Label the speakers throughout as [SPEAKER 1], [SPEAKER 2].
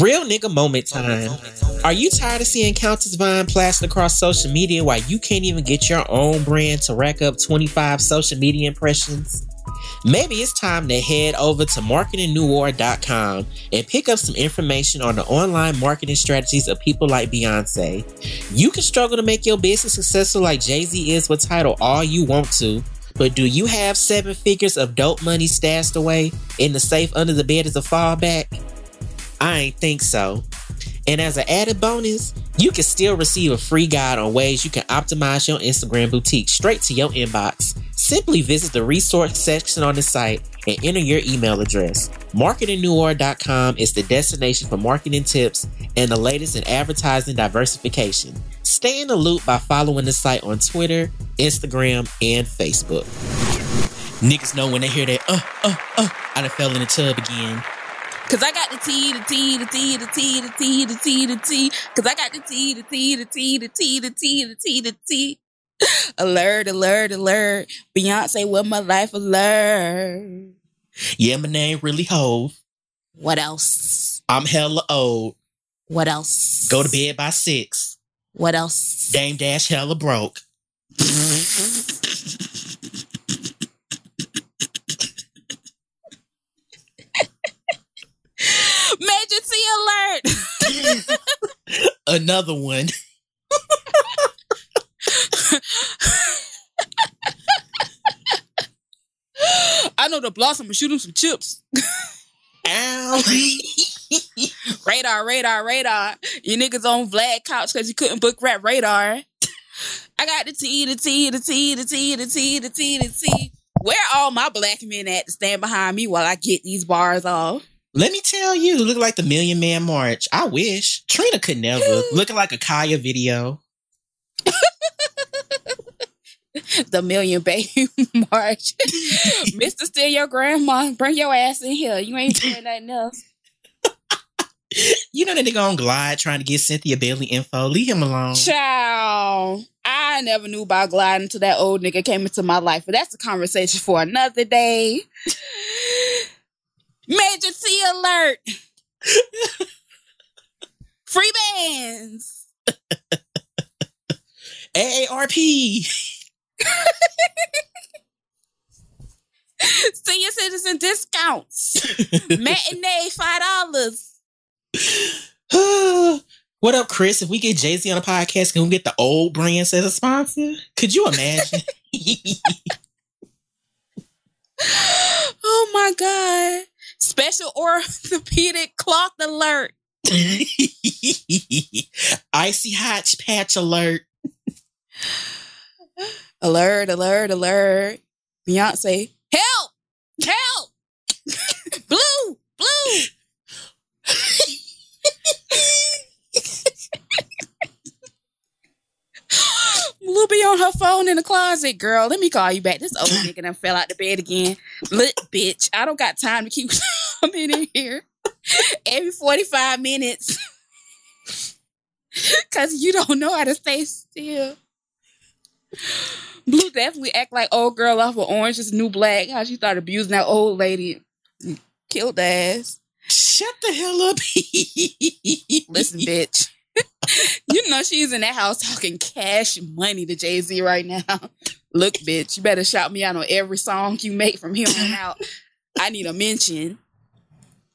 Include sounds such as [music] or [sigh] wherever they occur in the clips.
[SPEAKER 1] Real nigga moment time. Are you tired of seeing Countess Vine plastered across social media while you can't even get your own brand to rack up 25 social media impressions? Maybe it's time to head over to marketingnewor.com and pick up some information on the online marketing strategies of people like Beyonce. You can struggle to make your business successful like Jay Z is with Tidal all you want to, but do you have seven figures of dope money stashed away in the safe under the bed as a fallback? I ain't think so. And as an added bonus, you can still receive a free guide on ways you can optimize your Instagram boutique straight to your inbox. Simply visit the resource section on the site and enter your email address. MarketingNewOr.com is the destination for marketing tips and the latest in advertising diversification. Stay in the loop by following the site on Twitter, Instagram, and Facebook. Niggas know when they hear that, uh, uh, uh, I done fell in the tub again.
[SPEAKER 2] Cause I got the T, the T, the T, the T, the T, the T, the T. Cause I got the T, the T, the T, the T, the T, the T, the T. Alert, alert, alert. Beyonce with my life alert.
[SPEAKER 1] Yeah, my name really Hove.
[SPEAKER 2] What else?
[SPEAKER 1] I'm hella old.
[SPEAKER 2] What else?
[SPEAKER 1] Go to bed by six.
[SPEAKER 2] What else?
[SPEAKER 1] Dame Dash hella broke.
[SPEAKER 2] Major Tea alert. [laughs]
[SPEAKER 1] Another one.
[SPEAKER 2] I know the blossom and shoot him some chips.
[SPEAKER 1] Ow. [laughs]
[SPEAKER 2] radar, radar, radar. You niggas on Vlad couch because you couldn't book rap radar. I got the T, the T, the T, the T, the T, the T, the T. Where all my black men at to stand behind me while I get these bars off?
[SPEAKER 1] Let me tell you, look like the Million Man March. I wish. Trina could never. [laughs] Looking like a Kaya video. [laughs]
[SPEAKER 2] the Million Baby [laughs] March. Mr. Steal your grandma. Bring your ass in here. You ain't doing nothing else.
[SPEAKER 1] You know that nigga on Glide trying to get Cynthia Bailey info. Leave him alone.
[SPEAKER 2] Ciao. I never knew about gliding until that old nigga came into my life, but that's a conversation for another day. Major Tea alert. [laughs] Free bands.
[SPEAKER 1] AARP. [laughs]
[SPEAKER 2] Senior citizen discounts. [laughs] Matinee five dollars. [sighs]
[SPEAKER 1] what up, Chris? If we get Jay Z on a podcast, can we get the old brands as a sponsor? Could you imagine?
[SPEAKER 2] oh my god! Special orthopedic [laughs] cloth alert. [laughs]
[SPEAKER 1] Icy hot patch alert. [laughs]
[SPEAKER 2] Alert! Alert! Alert! Beyonce, help! Help! blue! Blue! Blue be on her phone in the closet, girl. Let me call you back. This old [laughs] nigga done fell out the bed again. Look, bitch, I don't got time to keep [laughs] coming in here every 45 minutes. [laughs] Cause you don't know how to stay still. Blue definitely act like old girl off of Orange is New Black. How she started abusing that old lady. Killed ass.
[SPEAKER 1] Shut the hell up.
[SPEAKER 2] Listen, bitch. [laughs] you know she's in that house talking cash money to Jay Z right now. Look, bitch, you better shout me out on every song you make from here on out. I need a mention.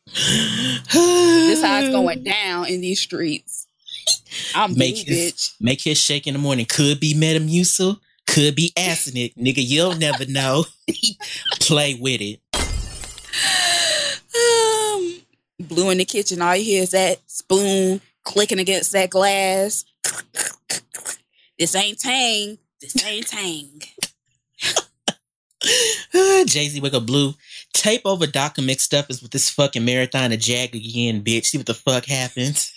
[SPEAKER 2] this how it's going [sighs] down in these streets. I'm
[SPEAKER 1] make
[SPEAKER 2] blue,
[SPEAKER 1] his,
[SPEAKER 2] bitch.
[SPEAKER 1] Make his shake in the morning. Could be Metamucil. Could be arsenic. Nigga, you'll never know. [laughs] Play with it. [sighs]
[SPEAKER 2] Um, blue in the kitchen. All you hear is that spoon clicking against that glass. [laughs] This ain't Tang. This ain't Tang.
[SPEAKER 1] Ah, Jay Z wake up blue. Tape over Dr. Mixed Up is with this fucking marathon of Jag again, bitch. See what the fuck happens.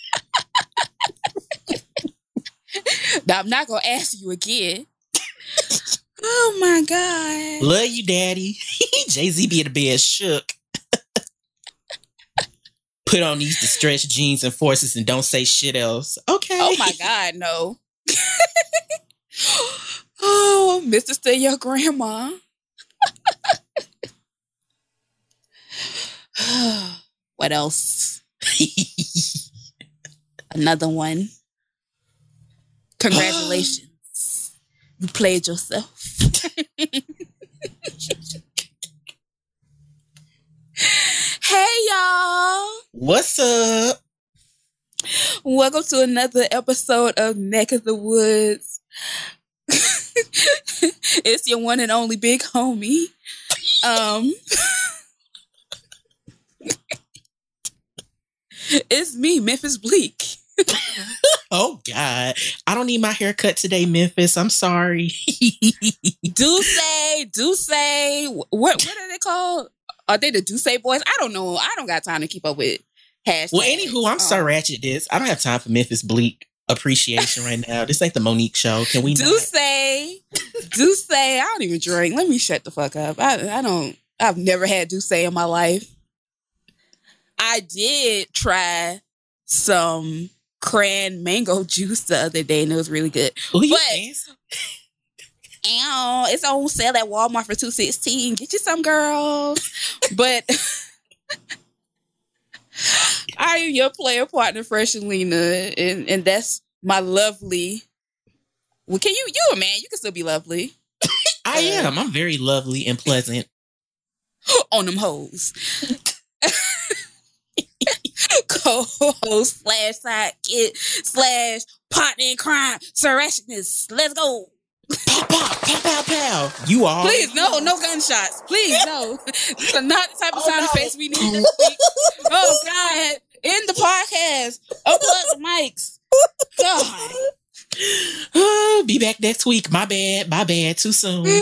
[SPEAKER 2] Now, I'm not gonna ask you again. [laughs] oh my god.
[SPEAKER 1] Love you, daddy. [laughs] Jay Z be at the bed shook. Put on these distressed jeans and forces and don't say shit else. Okay.
[SPEAKER 2] Oh my god, no. [laughs] oh, Mr. Steal your grandma. [sighs] what else? Another one. Congratulations. you played yourself. [laughs] hey y'all.
[SPEAKER 1] What's up?
[SPEAKER 2] Welcome to another episode of Neck of the Woods. [laughs] it's your one and only big homie. Um It's me, Memphis Bleek. [laughs]
[SPEAKER 1] oh God. I don't need my haircut today, Memphis. I'm sorry. [laughs]
[SPEAKER 2] D'usse, do say what what are they called? Are they the D'usse boys? I don't know. I don't got time to keep up with hashtags.
[SPEAKER 1] Well, anywho, I'm um, so ratchet this. I don't have time for Memphis Bleek appreciation right now. This ain't the Monique show. Can we
[SPEAKER 2] do not? say D'usse I don't even drink. Let me shut the fuck up. I I don't I've never had D'usse in my life. I did try some cran mango [laughs] juice the other day and it was really good.
[SPEAKER 1] Ooh, but
[SPEAKER 2] ow, it's on sale at Walmart for 216. Get you some girls. but [laughs] I am your player partner, Freshalina, and, and that's my lovely. Well, can you you a man? You can still be lovely.
[SPEAKER 1] I uh, am. I'm very lovely and pleasant. [gasps]
[SPEAKER 2] on them hoes. [laughs] co-host slash sidekick slash partner in crime, SirRatchettness. Let's go.
[SPEAKER 1] Pow, pow, pow, pow, pow. You are.
[SPEAKER 2] Please, no, no gunshots. Please, no. [laughs] This is not the type of oh, sound no. effects we need this week. Oh, God. In the podcast. Unplug the mics. God. [sighs]
[SPEAKER 1] be back next week. My bad. My bad. Too soon. [sighs]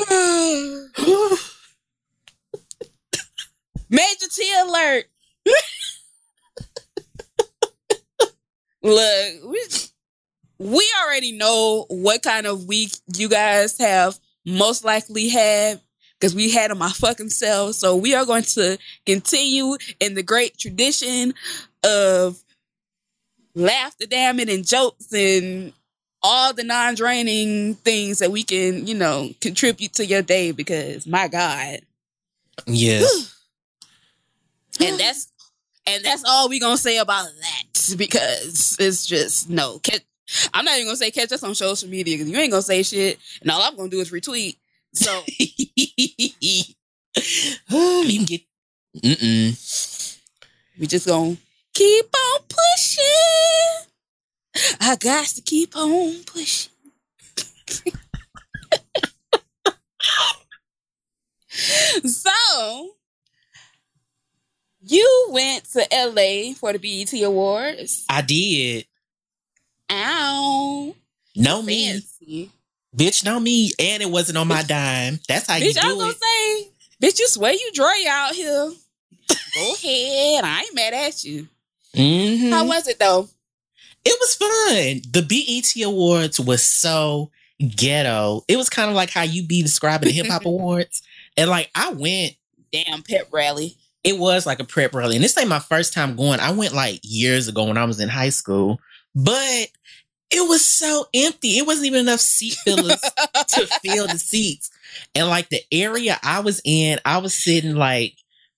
[SPEAKER 2] Major Tea alert. [laughs] Look, we, we already know what kind of week you guys have most likely had because we had them my fucking selves. So we are going to continue in the great tradition of laughter, damn it, and jokes and all the non-draining things that we can, you know, contribute to your day because my God.
[SPEAKER 1] Yes.
[SPEAKER 2] and that's and that's all we gonna say about that because it's just no. Catch, I'm not even gonna say catch us on social media because you ain't gonna say shit, and all I'm gonna do is retweet. So [laughs] [sighs]
[SPEAKER 1] you can get. Mm-mm.
[SPEAKER 2] We just gonna keep on pushing. I got to keep on pushing. [laughs] so you went to LA for the BET Awards.
[SPEAKER 1] I did.
[SPEAKER 2] Ow.
[SPEAKER 1] No me. Bitch, no me. And it wasn't on my dime. That's how
[SPEAKER 2] bitch,
[SPEAKER 1] you do
[SPEAKER 2] I was gonna say, bitch, you swear you dry out here. Go [laughs] ahead. I ain't mad at you.
[SPEAKER 1] Mm-hmm.
[SPEAKER 2] How was it though?
[SPEAKER 1] It was fun. The BET Awards was so ghetto. It was kind of like how you be describing the [laughs] Hip Hop Awards. And like I went.
[SPEAKER 2] Damn pep rally
[SPEAKER 1] it was like a prep rally. And this ain't my first time going. I went like years ago when I was in high school, but it was so empty. It wasn't even enough seat fillers [laughs] to fill the seats. And like the area I was in, I was sitting like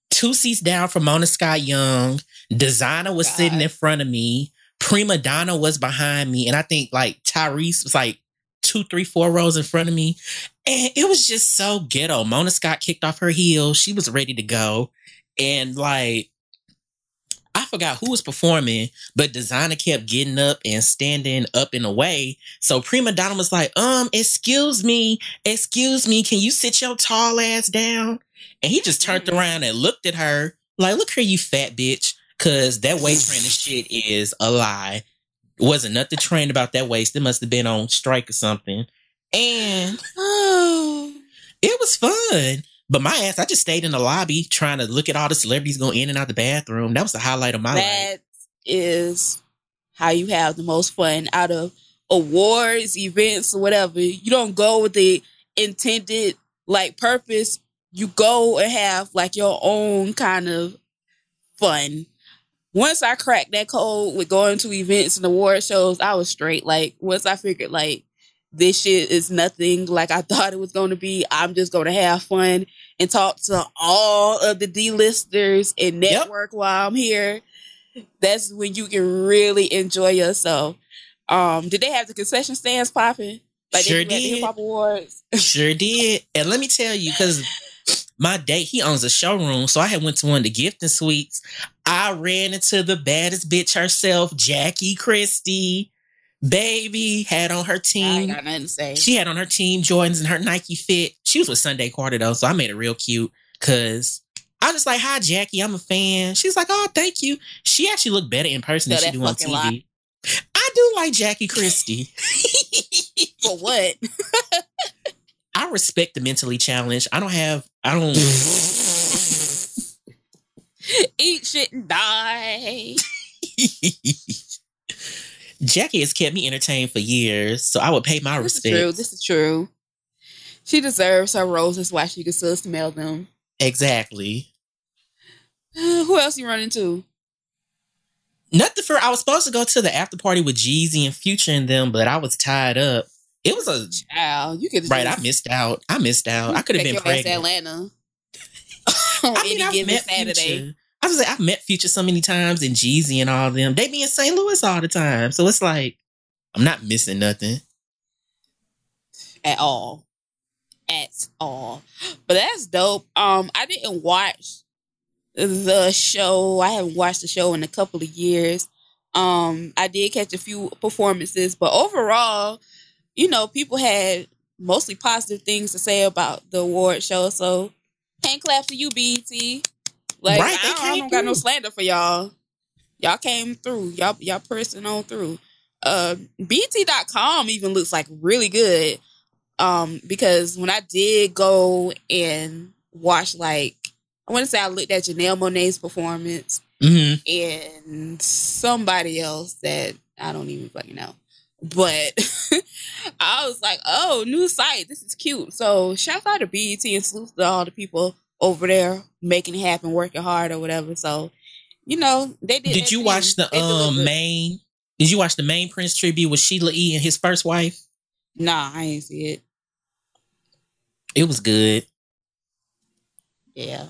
[SPEAKER 1] two seats down from Mona Scott Young. Desiigner was God. sitting in front of me. Prima Donna was behind me. And I think like Tyrese was like two, three, four rows in front of me. And it was just so ghetto. Mona Scott kicked off her heels. She was ready to go. And like, I forgot who was performing, but Desiigner kept getting up and standing up in a way. So Prima Donna was like, um, excuse me, excuse me, can you sit your tall ass down? And he just turned mm-hmm. around and looked at her like, look here, you fat bitch. Cause that waist training [sighs] shit is a lie. It wasn't nothing trained about that waist. It must have been on strike or something. And oh, [sighs] it was fun. But my ass, I just stayed in the lobby trying to look at all the celebrities going in and out the bathroom. That was the highlight of my
[SPEAKER 2] that
[SPEAKER 1] life.
[SPEAKER 2] That is how you have the most fun out of awards, events, or whatever. You don't go with the intended like purpose. You go and have like your own kind of fun. Once I cracked that code with going to events and award shows, I was straight. Like once I figured like this shit is nothing like I [laughs] thought it was going to be. I'm just going to have fun and talk to all of the D-listers and network yep. while I'm here. That's when you can really enjoy yourself. Um, did they have the concession stands popping? Like
[SPEAKER 1] Sure
[SPEAKER 2] they do at the
[SPEAKER 1] did.
[SPEAKER 2] Hip Hop Awards.
[SPEAKER 1] Sure did. And let me tell you, because my date, he owns a showroom. So I had went to one of the gifting suites. I ran into the baddest bitch herself, Jackie Christie. Baby had on her team.
[SPEAKER 2] I ain't got nothing to say.
[SPEAKER 1] She had on her team Jordans and her Nike fit. She was with Sunday Quarter though, so I made it real cute because I was just like, "Hi, Jackie, I'm a fan." She's like, "Oh, thank you." She actually looked better in person than she do on TV.
[SPEAKER 2] lie.
[SPEAKER 1] I do like Jackie Christie. [laughs]
[SPEAKER 2] For what?
[SPEAKER 1] I respect the mentally challenged. I don't have. I don't. [laughs]
[SPEAKER 2] Eat shit and die. [laughs]
[SPEAKER 1] Jackie has kept me entertained for years, so I would pay my
[SPEAKER 2] This is
[SPEAKER 1] respect.
[SPEAKER 2] true. This is true. She deserves her roses while she can still smell them.
[SPEAKER 1] Exactly. [sighs]
[SPEAKER 2] Who else you run into?
[SPEAKER 1] Nothing for. I was supposed to go to the after party with Jeezy and Future and them, but I was tied up. It was a
[SPEAKER 2] Child, you could
[SPEAKER 1] right. I missed out. I missed out. I could have been pregnant.
[SPEAKER 2] Atlanta. [laughs] [laughs]
[SPEAKER 1] I mean, I've met
[SPEAKER 2] Saturday.
[SPEAKER 1] Future. I was like, I've met Future so many times and Jeezy and all them. They be in St. Louis all the time, so it's like I'm not missing nothing.
[SPEAKER 2] at all. At all. But that's dope. Um, I didn't watch the show. I haven't watched the show in a couple of years. Um, I did catch a few performances, but overall, you know, people had mostly positive things to say about the award show. So hand clap for you, BET. Like
[SPEAKER 1] Right,
[SPEAKER 2] I, don't, I don't got no slander for y'all. Y'all came through. Y'all y'all pressing on through. Uh BET.com even looks like really good. Um, because when I did go and watch like I want to say I looked at Janelle Monáe's performance
[SPEAKER 1] hmm
[SPEAKER 2] and somebody else that I don't even fucking know. But [laughs] I was like, oh, new site. This is cute. So shout out to BET and salute to all the people over there making it happen, working hard or whatever. So, you know, they did.
[SPEAKER 1] Did you
[SPEAKER 2] thing.
[SPEAKER 1] watch the
[SPEAKER 2] They
[SPEAKER 1] um main? Did you watch the main Prince tribute with Sheila E. and his first wife?
[SPEAKER 2] Nah, I ain't see it.
[SPEAKER 1] It was good.
[SPEAKER 2] Yeah.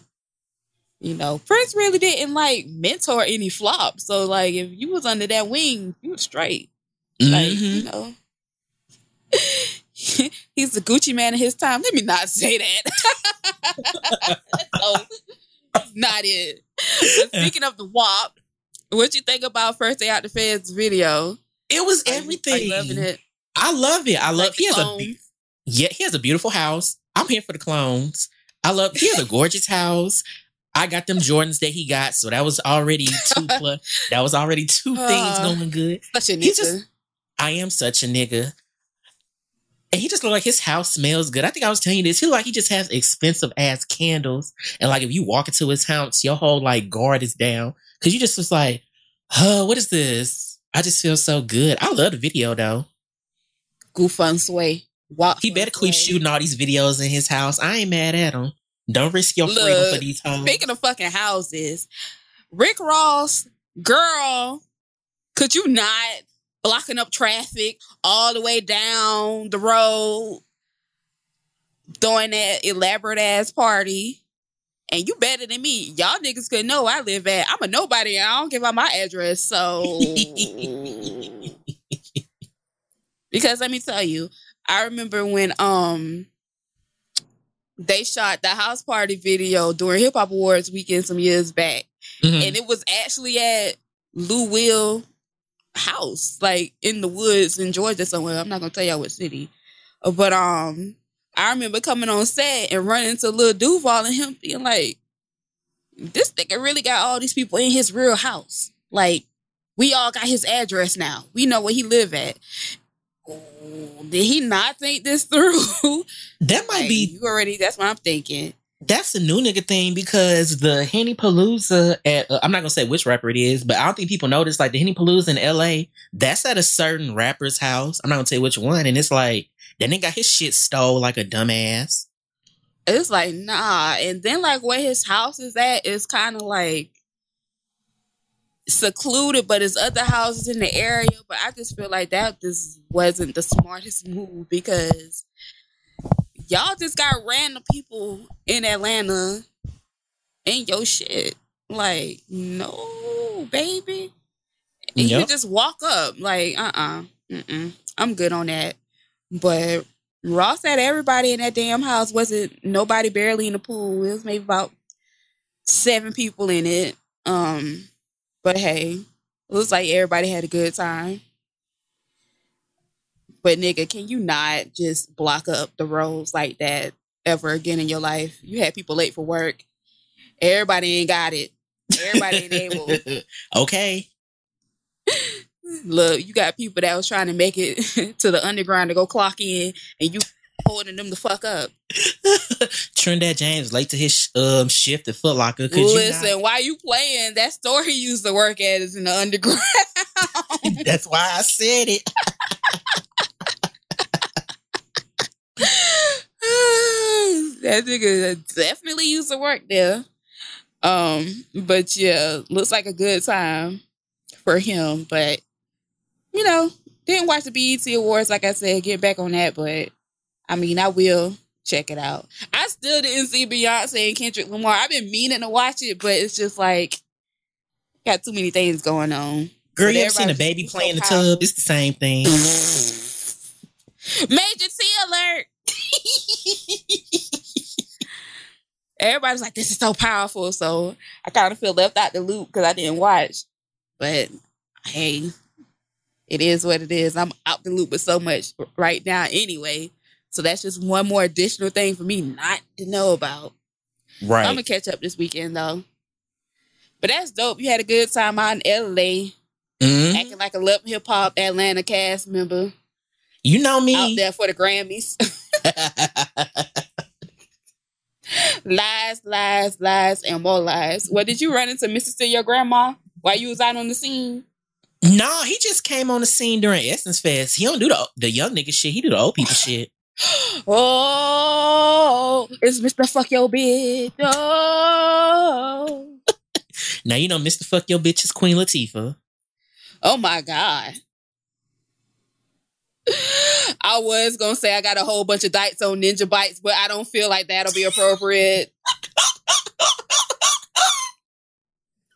[SPEAKER 2] You know, Prince really didn't like mentor any flops. So like if you was under that wing, you was straight. Like,
[SPEAKER 1] Mhm.
[SPEAKER 2] you know. [laughs] [laughs] He's the Gucci Mane in his time. Let me not say that. [laughs] so, not it. But speaking of the WAP, what you think about First Day Out the Feds video?
[SPEAKER 1] It was
[SPEAKER 2] Are
[SPEAKER 1] everything.
[SPEAKER 2] You loving it?
[SPEAKER 1] I love it. I love.
[SPEAKER 2] Like
[SPEAKER 1] he has a
[SPEAKER 2] clones?
[SPEAKER 1] yeah. He has a beautiful house. I'm here for the clones. I love. He has a gorgeous house. I got them Jordans that he got, so that was already two [laughs] plus. That was already two things
[SPEAKER 2] Uh,
[SPEAKER 1] going good.
[SPEAKER 2] Such a nigga.
[SPEAKER 1] He just- I am such a nigga. And he just look like his house smells good. I think I was telling you this. He look like he just has expensive ass candles. And like if you walk into his house, your whole like guard is down. Cause you just was like, huh, what is this? I just feel so good. I love the video though.
[SPEAKER 2] goof on sway. Walk
[SPEAKER 1] He better
[SPEAKER 2] keep
[SPEAKER 1] shooting all these videos in his house. I ain't mad at him. Don't risk your freedom for these hoes.
[SPEAKER 2] Speaking of fucking houses, Rick Ross, girl, could you not blocking up traffic all the way down the road, throwing that elaborate ass party? And you better than me. Y'all niggas could know I live at. I'm a nobody. and I don't give out my address. So, [laughs] because let me tell you, I remember when um they shot the house party video during Hip Hop Awards weekend some years back,
[SPEAKER 1] Mhm.
[SPEAKER 2] and it was actually at Lou Will house, like in the woods in Georgia somewhere. I'm not gonna tell y'all what city, Uh, but um, I remember coming on set and running into Lil Duval and him being like, "This nigga really got all these people in his real house. Like, we all got his address now. We know where he live at." Did he not think this through?
[SPEAKER 1] that might
[SPEAKER 2] Like,
[SPEAKER 1] be
[SPEAKER 2] you already. That's what I'm thinking.
[SPEAKER 1] That's a new nigga thing because the Henny Palooza at uh, I'm not gonna say which rapper it is, but I don't think people notice like the Henny Palooza in LA, that's at a certain rapper's house. I'm not gonna tell you which one, and it's like that nigga got his shit stole like a dumbass.
[SPEAKER 2] It's like nah, and then like where his house is at is kind of like secluded, but there's other houses in the area. But I just feel like that just wasn't the smartest move because y'all just got random people in Atlanta in your shit. Like no, baby. And
[SPEAKER 1] Yep.
[SPEAKER 2] You just walk up like, uh, uh-uh, uh, I'm good on that. But Ross said everybody in that damn house wasn't nobody barely in the pool. It was maybe about seven people in it. Um, but hey, it looks like everybody had a good time. But nigga, can you not just block up the roads like that ever again in your life? You had people late for work. Everybody ain't got it. Everybody ain't able. [laughs]
[SPEAKER 1] okay.
[SPEAKER 2] Look, you got people that was trying to make it [laughs] to the underground to go clock in, and you holding them the fuck up. [laughs]
[SPEAKER 1] Trinidad James late to his um shift at Foot Locker. Could you
[SPEAKER 2] Listen,
[SPEAKER 1] not-
[SPEAKER 2] why you playing? That store he used to work at is in the underground.
[SPEAKER 1] That's why I said it. [laughs]
[SPEAKER 2] that nigga definitely used to work there. Um, but yeah, looks like a good time for him. But you know, didn't watch the BET Awards, like I said, get back on that. But I mean, I will check it out. I still didn't see Beyonce and Kendrick Lamar. I've been meaning to watch it, but it's just like got too many things going on.
[SPEAKER 1] Girl, you ever seen a baby
[SPEAKER 2] just
[SPEAKER 1] play in the tub? It's the same thing. [laughs]
[SPEAKER 2] Major Tea alert. [laughs] Everybody's like, this is so powerful. So I kind of feel left out the loop because I didn't watch. But hey, it is what it is. I'm out the loop with so much right now anyway. So that's just one more additional thing for me not to know about.
[SPEAKER 1] Right.
[SPEAKER 2] I'm gonna catch up this weekend though. But that's dope. You had a good time out in LA,
[SPEAKER 1] Mhm.
[SPEAKER 2] acting like a Love Hip Hop Atlanta cast member
[SPEAKER 1] You know me.
[SPEAKER 2] out there for the Grammys. [laughs] lies, lies, lies, and more lies. Well, did you run into Mrs. Steal Your Grandma while you was out on the scene?
[SPEAKER 1] no, he just came on the scene during Essence Fest. He don't do the the young nigga shit. He do the old people [gasps] shit.
[SPEAKER 2] Oh, it's Mr. Fuck Your Bitch. Oh. [laughs]
[SPEAKER 1] Now you know Mr. Fuck Your Bitch is Queen Latifah.
[SPEAKER 2] Oh my God. I was gonna say I got a whole bunch of dikes on Ninja Bites, but I don't feel like that'll be appropriate.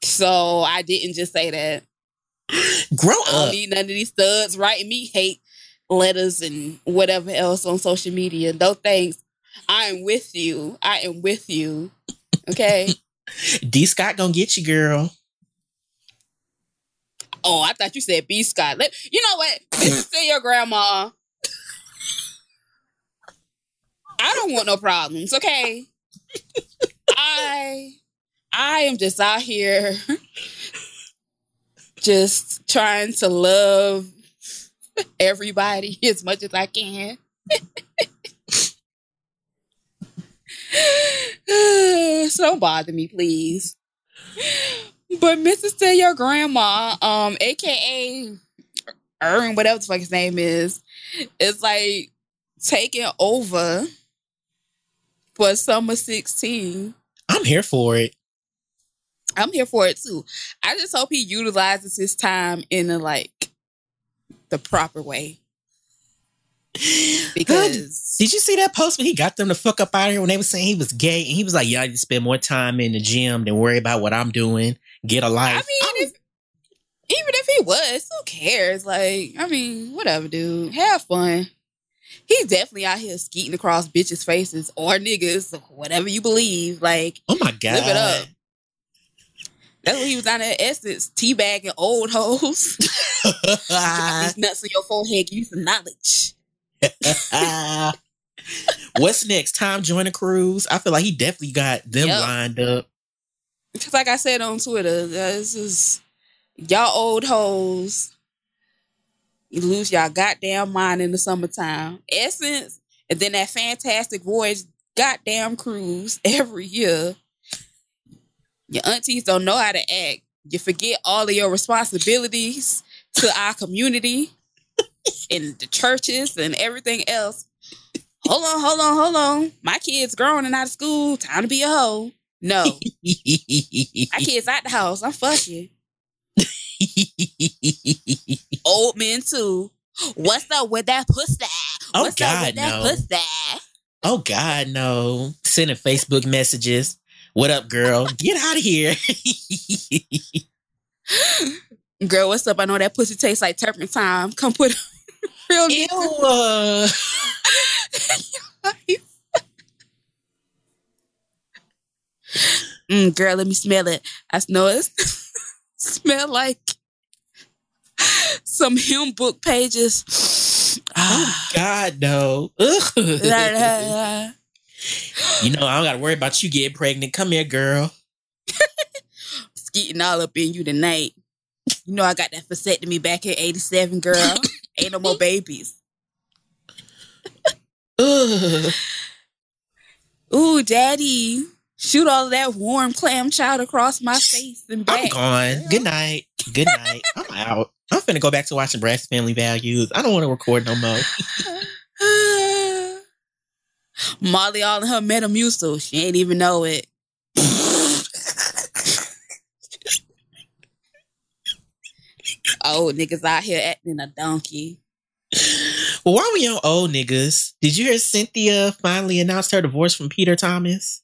[SPEAKER 2] so I didn't just say that.
[SPEAKER 1] Grow up.
[SPEAKER 2] I don't need none of these studs writing me hate letters and whatever else on social media. No thanks. I am with you. I am with you. Okay. [laughs]
[SPEAKER 1] D Scott gonna get you, girl.
[SPEAKER 2] Oh, I thought you said B Scott. Let, you know what? Listen mm. to your grandma. I don't want no problems, okay? I I am just out here just trying to love everybody [laughs] as much as I can. [sighs] so don't bother me, please. But Mr. Steal Your Grandma, um, aka Erin, whatever the fuck his name is, is like taking over for summer 16.
[SPEAKER 1] I'm here for it.
[SPEAKER 2] I'm here for it too. I just hope he utilizes his time in a like the proper way. [gasps] Because
[SPEAKER 1] Did you see that post when he got them to fuck up out of here when they were saying he was gay and he was like, "Y'all need to spend more time in the gym than worry about what I'm doing. Get a life."
[SPEAKER 2] I mean, if, even if he was, who cares? Like, I mean, whatever, dude. Have fun. He's definitely out here skeeting across bitches' faces or niggas, whatever you believe. Like,
[SPEAKER 1] oh my god!
[SPEAKER 2] live it up. That's what he was down there Essence, teabagging old hoes. [laughs] These [laughs] nuts on your forehead, give you some knowledge. [laughs]
[SPEAKER 1] What's next? Time join a cruise. I feel like he definitely got them
[SPEAKER 2] Yep.
[SPEAKER 1] lined up.
[SPEAKER 2] Like I said on Twitter, this is y'all old hoes. You lose y'all goddamn mind in the summertime. Essence, and then that fantastic voyage goddamn cruise [laughs] every year. Your aunties don't know how to act. You forget all of your responsibilities to our community [laughs] and the churches and everything else. Hold on, hold on, hold on. My kid's grown and out of school. Time to be a hoe. No. [laughs] My kids out the house. I'm fucking. Old men too. What's up with that pussy?
[SPEAKER 1] Oh,
[SPEAKER 2] What's up
[SPEAKER 1] God,
[SPEAKER 2] with that
[SPEAKER 1] no.
[SPEAKER 2] pussy?
[SPEAKER 1] oh God, no! Sending Facebook messages. What up, girl? Get out of here. [laughs]
[SPEAKER 2] Girl, what's up? I know that pussy tastes like turpentine. Come put [laughs] real
[SPEAKER 1] Ew. uh,
[SPEAKER 2] mm, girl, let me smell it. I know it [laughs] smell like some hymn book pages.
[SPEAKER 1] oh [sighs] God, no. [laughs] You know, I don't gotta worry about you getting pregnant. Come here, girl. [laughs]
[SPEAKER 2] Skeeting all up in you tonight. You know I got that vasectomy back in 87, girl. Ain't no more babies. Ooh, daddy. Shoot all of that warm clam chowder across my face and back.
[SPEAKER 1] I'm gone. Good [laughs] night. Good night. I'm out. I'm finna go back to watching Braxton Family Values. I don't want to record no more. [laughs]
[SPEAKER 2] Molly all in her Metamucil. She ain't even know it. [laughs] Oh, niggas out here acting a donkey.
[SPEAKER 1] Well, while we on old niggas, did you hear Cynthia finally announced her divorce from Peter Thomas?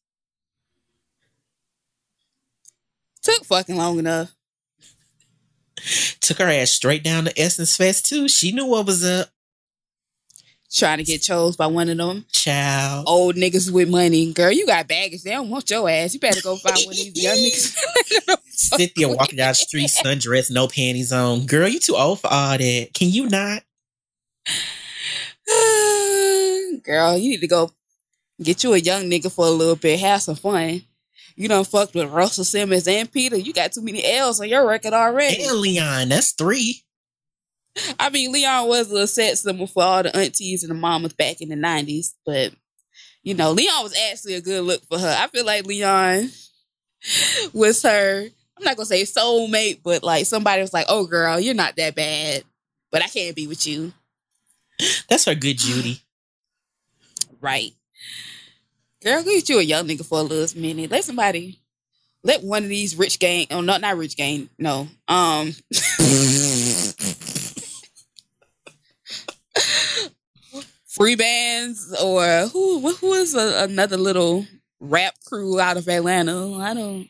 [SPEAKER 2] Took fucking long enough.
[SPEAKER 1] Took her ass straight down to Essence Fest too. She knew what was up.
[SPEAKER 2] Trying to get chose by one of them
[SPEAKER 1] Child.
[SPEAKER 2] old niggas with money. Girl, you got baggage. They don't want your ass. You better go find one of these young [laughs] niggas. [laughs]
[SPEAKER 1] Cynthia walking down the street, sundressed, no panties on. Girl, you too old for all that. Can you not? [sighs]
[SPEAKER 2] Girl, you need to go get you a young nigga for a little bit, have some fun. You done fucked with Russell Simmons and Peter. You got too many L's on your record already.
[SPEAKER 1] And Leon, that's three.
[SPEAKER 2] I mean, Leon was a set symbol for all the aunties and the mamas back in the 90s, but you know, Leon was actually a good look for her. I feel like Leon [laughs] was her, I'm not gonna say soulmate, but like somebody was like, oh girl, you're not that bad, but I can't be with you.
[SPEAKER 1] That's her good Judy.
[SPEAKER 2] Right. Girl, get you a young nigga for a little minute. Let somebody, let one of these rich gang, oh, not, not rich gang, no. Um, [laughs] free bands or who who is a, another little rap crew out of Atlanta? I don't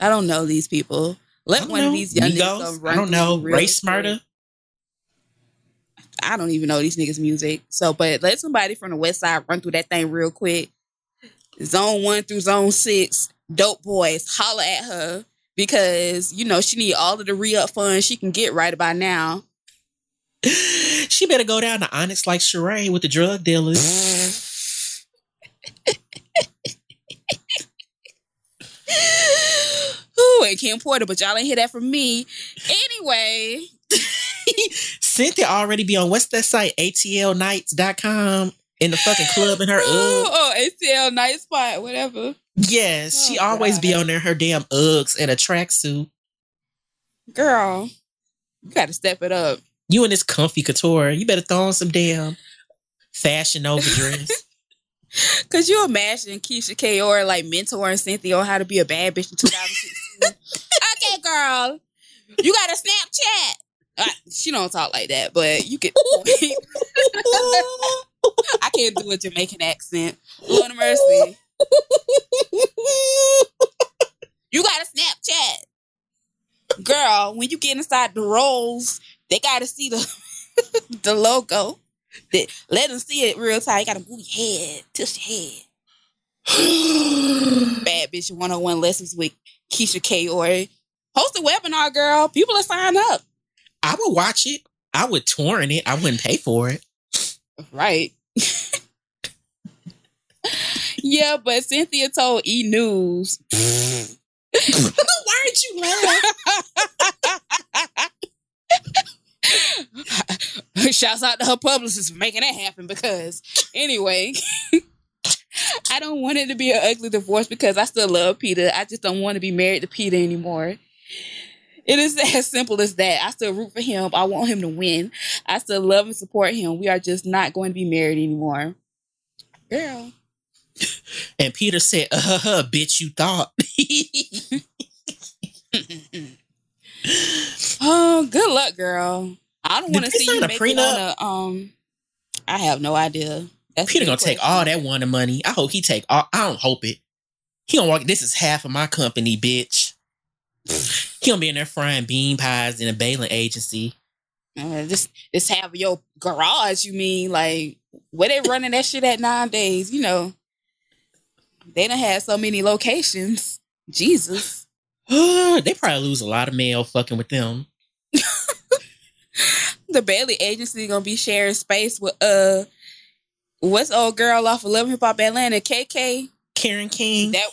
[SPEAKER 2] I don't know these people. Let one
[SPEAKER 1] know.
[SPEAKER 2] of these young niggas
[SPEAKER 1] Migos?
[SPEAKER 2] come
[SPEAKER 1] I don't know.
[SPEAKER 2] Race real
[SPEAKER 1] Ray
[SPEAKER 2] quick.
[SPEAKER 1] Smarter.
[SPEAKER 2] I don't even know these niggas' music. So, but let somebody from the west side run through that thing real quick. Zone one through zone six, dope boys, holler at her because you know she need all of the re-up funds she can get right about now. [sighs]
[SPEAKER 1] She better go down to Onyx like Sheree with the drug dealers. [sighs]
[SPEAKER 2] Ooh, and Kim Porter, but y'all ain't hear that from me. Anyway, [laughs]
[SPEAKER 1] Cynthia already be on what's that site? ATLnights.com in the fucking club in her
[SPEAKER 2] oh,
[SPEAKER 1] Uggs.
[SPEAKER 2] oh, ATL night spot, whatever.
[SPEAKER 1] Yes, she
[SPEAKER 2] Oh,
[SPEAKER 1] always be on there her damn Uggs and a tracksuit.
[SPEAKER 2] Girl, you got to step it up.
[SPEAKER 1] You in this comfy couture. You better throw on some damn fashion over dress. [laughs]
[SPEAKER 2] Could you imagine Keyshia Ka'oir like mentoring Cynthia on how to be a bad bitch in 2016? [laughs] okay, girl, you got a Snapchat. Uh, she don't talk like that, but you get point. [laughs] I can't do a Jamaican accent. Lord of mercy. You got a Snapchat. Girl, when you get inside the rolls, they gotta see the [laughs] the logo. They- let them see it real time. You gotta move your head, tilt your head. [gasps] Bad Bitch 101 Lessons with Keyshia Ka'oir. Host a webinar, girl. People are signing up.
[SPEAKER 1] I would watch it. I would torrent it. I wouldn't pay for it.
[SPEAKER 2] Right. yeah, but Cynthia told E News. [laughs]
[SPEAKER 1] Why did you laugh?
[SPEAKER 2] Shouts out to her publicist for making that happen because, anyway, I don't want it to be an ugly divorce because I still love Peter. I just don't want to be married to Peter anymore. It is [laughs] as simple as that. I still root for him. I want him to win. I still love and support him. We are just not going to be married anymore. Girl. [laughs]
[SPEAKER 1] And Peter said, uh huh, bitch, you thought. [laughs]
[SPEAKER 2] Oh, good luck, girl. I don't want to see
[SPEAKER 1] sign
[SPEAKER 2] you
[SPEAKER 1] a
[SPEAKER 2] make
[SPEAKER 1] prenup?
[SPEAKER 2] it on a, um. I have no idea. That's
[SPEAKER 1] Peter gonna take all that one of money. I hope he take all I don't hope it. He gonna walk this is half of my company, bitch. He gonna be in there frying bean pies in a Bailey agency.
[SPEAKER 2] Uh, just just have your garage. You mean like where they running that shit at nowadays? You know, they don't have so many locations. Jesus, [gasps]
[SPEAKER 1] they probably lose a lot of mail fucking with them. [laughs]
[SPEAKER 2] the Bailey agency gonna be sharing space with uh, what's old girl off of Love Hip Hop Atlanta, KK
[SPEAKER 1] Karen King.
[SPEAKER 2] that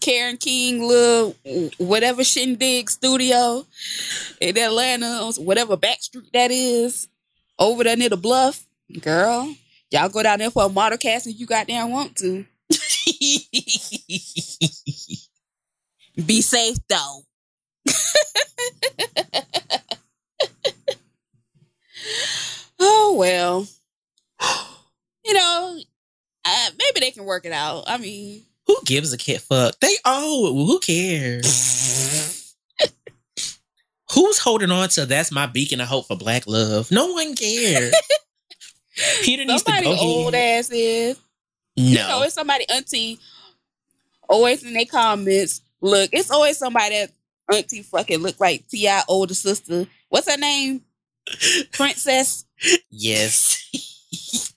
[SPEAKER 2] Karen King little whatever shindig studio in Atlanta, whatever back street that is, over there near the bluff. Girl, y'all go down there for a model cast if you goddamn want to. [laughs] Be safe though. [laughs] oh well. You know, uh, maybe they can work it out. I mean,
[SPEAKER 1] who gives a kid fuck? They oh, who cares? [laughs] Who's holding on to that's my beacon of hope for black love? No one cares. [laughs] Peter needs
[SPEAKER 2] somebody
[SPEAKER 1] to go
[SPEAKER 2] old
[SPEAKER 1] ahead.
[SPEAKER 2] ass is.
[SPEAKER 1] No.
[SPEAKER 2] You know, it's somebody auntie always in their comments. Look, it's always somebody that auntie fucking look like T.I. older sister. What's her name? Princess.
[SPEAKER 1] yes. [laughs]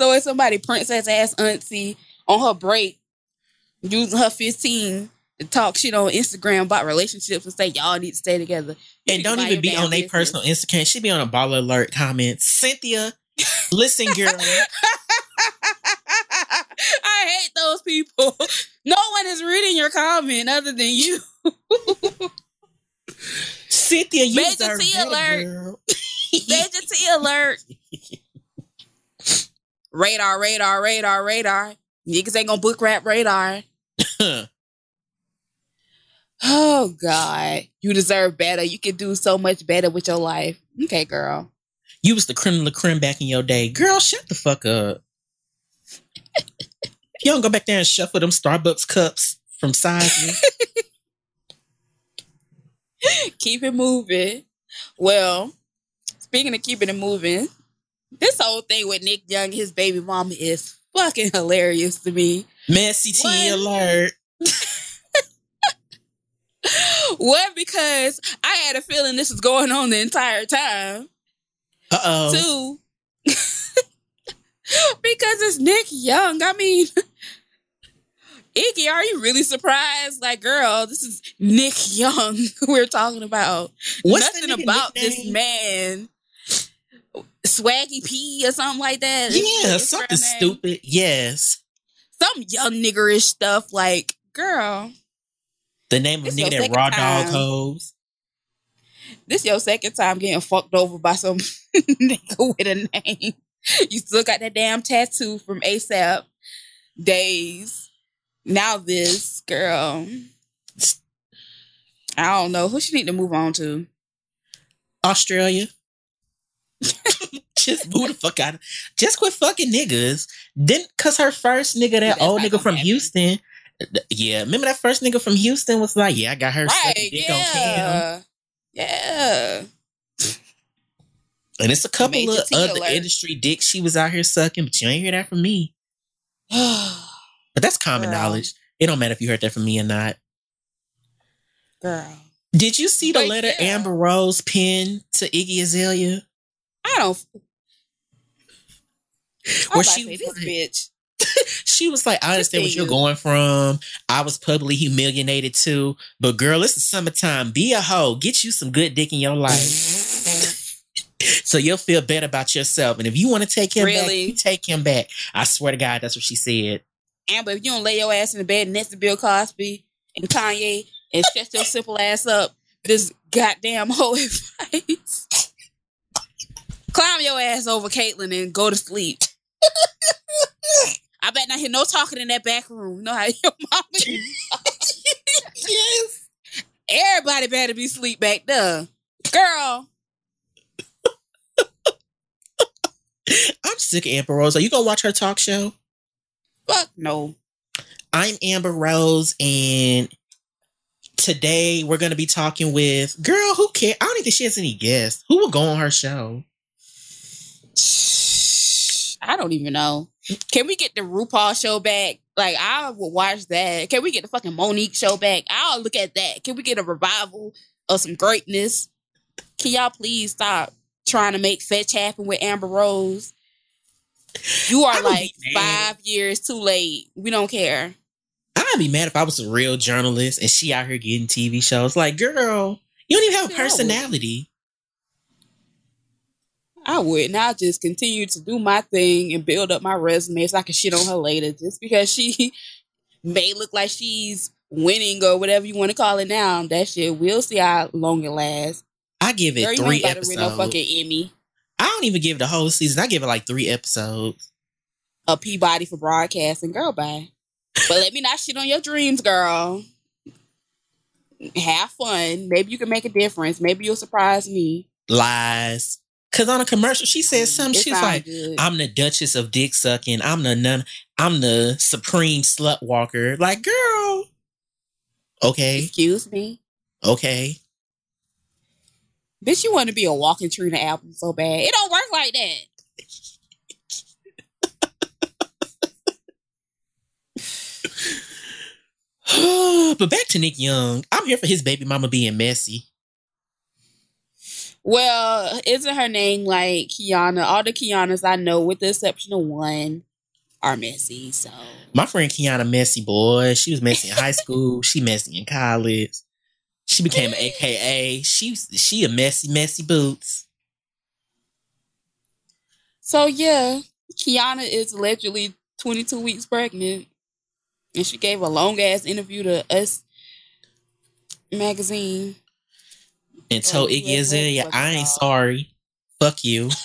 [SPEAKER 2] So it's somebody princess ass auntie on her break using her 15 to talk shit on Instagram about relationships and say y'all need to stay together. You
[SPEAKER 1] and don't even be on their personal Instagram. She be on a baller alert comment. Cynthia, listen, [laughs] girl.
[SPEAKER 2] I hate those people. No one is reading your comment other than you.
[SPEAKER 1] Cynthia, you
[SPEAKER 2] Major
[SPEAKER 1] deserve
[SPEAKER 2] T alert.
[SPEAKER 1] girl.
[SPEAKER 2] Major Tea alert. [laughs] radar, radar, radar, radar. Niggas ain't gonna book rap radar. Oh God. You deserve better. You can do so much better with your life. Okay, girl.
[SPEAKER 1] you was the creme de la creme back in your day. Girl, shut the fuck up. [laughs] you don't go back there and shuffle them Starbucks cups from size. [laughs]
[SPEAKER 2] Keep it moving. Well, speaking of keeping it moving, this whole thing with Nick Young, his baby mama is fucking hilarious to me.
[SPEAKER 1] Messy T alert. [laughs]
[SPEAKER 2] what? because I had a feeling this was going on the entire time.
[SPEAKER 1] Uh oh.
[SPEAKER 2] Two, [laughs] because it's Nick Young. I mean, [laughs] Iggy, are you really surprised? Like, girl, this is Nick Young we're talking about.
[SPEAKER 1] What's
[SPEAKER 2] Nothing about this man. Swaggy P or something like that.
[SPEAKER 1] Yeah, something stupid. Yes.
[SPEAKER 2] Some young niggerish stuff. Like, girl,
[SPEAKER 1] The name of nigga that raw
[SPEAKER 2] second
[SPEAKER 1] dog hoes.
[SPEAKER 2] this your second time getting fucked over by some [laughs] nigga with a name. You still got that damn tattoo from ASAP days. Now this girl. I don't know who she need to move on to.
[SPEAKER 1] Australia. [laughs] Just move the fuck out. of- Just quit fucking niggas. Then, cause her first nigga, that
[SPEAKER 2] That's
[SPEAKER 1] old nigga from
[SPEAKER 2] happen.
[SPEAKER 1] Houston. Yeah, remember that first nigga from Houston was like, yeah, I got her
[SPEAKER 2] Right?
[SPEAKER 1] sucking dick on cam.
[SPEAKER 2] Yeah. Yeah.
[SPEAKER 1] And it's a couple
[SPEAKER 2] Major
[SPEAKER 1] of other
[SPEAKER 2] alert.
[SPEAKER 1] industry dicks she was out here sucking, but you ain't hear that from me. [sighs] But that's common
[SPEAKER 2] Girl.
[SPEAKER 1] knowledge. It don't matter if you heard that from me or not.
[SPEAKER 2] Girl.
[SPEAKER 1] Did you see the
[SPEAKER 2] But
[SPEAKER 1] letter
[SPEAKER 2] yeah.
[SPEAKER 1] Amber Rose penned to Iggy Azalea?
[SPEAKER 2] I don't.
[SPEAKER 1] Where she
[SPEAKER 2] this bitch. [laughs]
[SPEAKER 1] She was like, I understand what you're going from. I was publicly humiliated too. But girl, it's the summertime. Be a hoe. Get you some good dick in your life. [laughs] so you'll feel better about yourself. And if you want to take him back,
[SPEAKER 2] Really?
[SPEAKER 1] you take him back. I swear to God, that's what she said.
[SPEAKER 2] Amber, if you don't lay your ass in the bed next to Bill Cosby and Kanye and shut your simple ass up, this goddamn whole [laughs] advice. Climb your ass over Caitlyn and go to sleep. I bet not hear no talking in that back room. Know how your [laughs] mama
[SPEAKER 1] yes.
[SPEAKER 2] Everybody better be sleep back there. Girl,
[SPEAKER 1] I'm sick of Amber Rose. Are you gonna watch her talk show?
[SPEAKER 2] fuck no.
[SPEAKER 1] I'm Amber Rose, and today we're gonna be talking with girl. Who cares? I don't even think she has any guests. Who will go on her show?
[SPEAKER 2] I don't even know. Can we get the RuPaul show back? Like I would watch that. Can we get the fucking Monique show back? I'll look at that. Can we get a revival of some greatness? Can y'all please stop trying to make fetch happen with Amber Rose? You are like five years too late. We don't care.
[SPEAKER 1] I'd be mad if I was a real journalist and she out here getting TV shows. Like, girl, you don't even have a personality.
[SPEAKER 2] I would not just continue to do my thing and build up my resume so I can shit on her later just because she [laughs] may look like she's winning or whatever you want to call it now. That shit, we'll see how long it lasts.
[SPEAKER 1] I give it Girl, three episodes. No
[SPEAKER 2] fucking Emmy.
[SPEAKER 1] I don't even give the whole season. I give it like three episodes.
[SPEAKER 2] A Peabody for broadcasting, girl. Bye. But let me not shit on your dreams, girl. Have fun. Maybe you can make a difference. Maybe you'll surprise me.
[SPEAKER 1] Lies. Cause on a commercial, she said mm, something. She's like, good. "I'm the Duchess of Dick Sucking. I'm the nun. I'm the Supreme Slut Walker." Like, girl. Okay.
[SPEAKER 2] Excuse me.
[SPEAKER 1] Okay.
[SPEAKER 2] Bitch, you want to be a walking Trina album so bad. It don't work like
[SPEAKER 1] that. [sighs] but back to Nick Young. I'm here for his baby mama being messy.
[SPEAKER 2] Well, isn't her name like Kiana? All the Kianas I know, with the exception of one, are messy. So
[SPEAKER 1] my friend Kiana messy boy. She was messy in high school. She messy in college. She became an AKA. She she a messy, messy boots.
[SPEAKER 2] So yeah, Kiana is allegedly 22 weeks pregnant. And she gave a long ass interview to Us magazine.
[SPEAKER 1] And told Iggy Azalea, I ain't sorry. Fuck you. [laughs]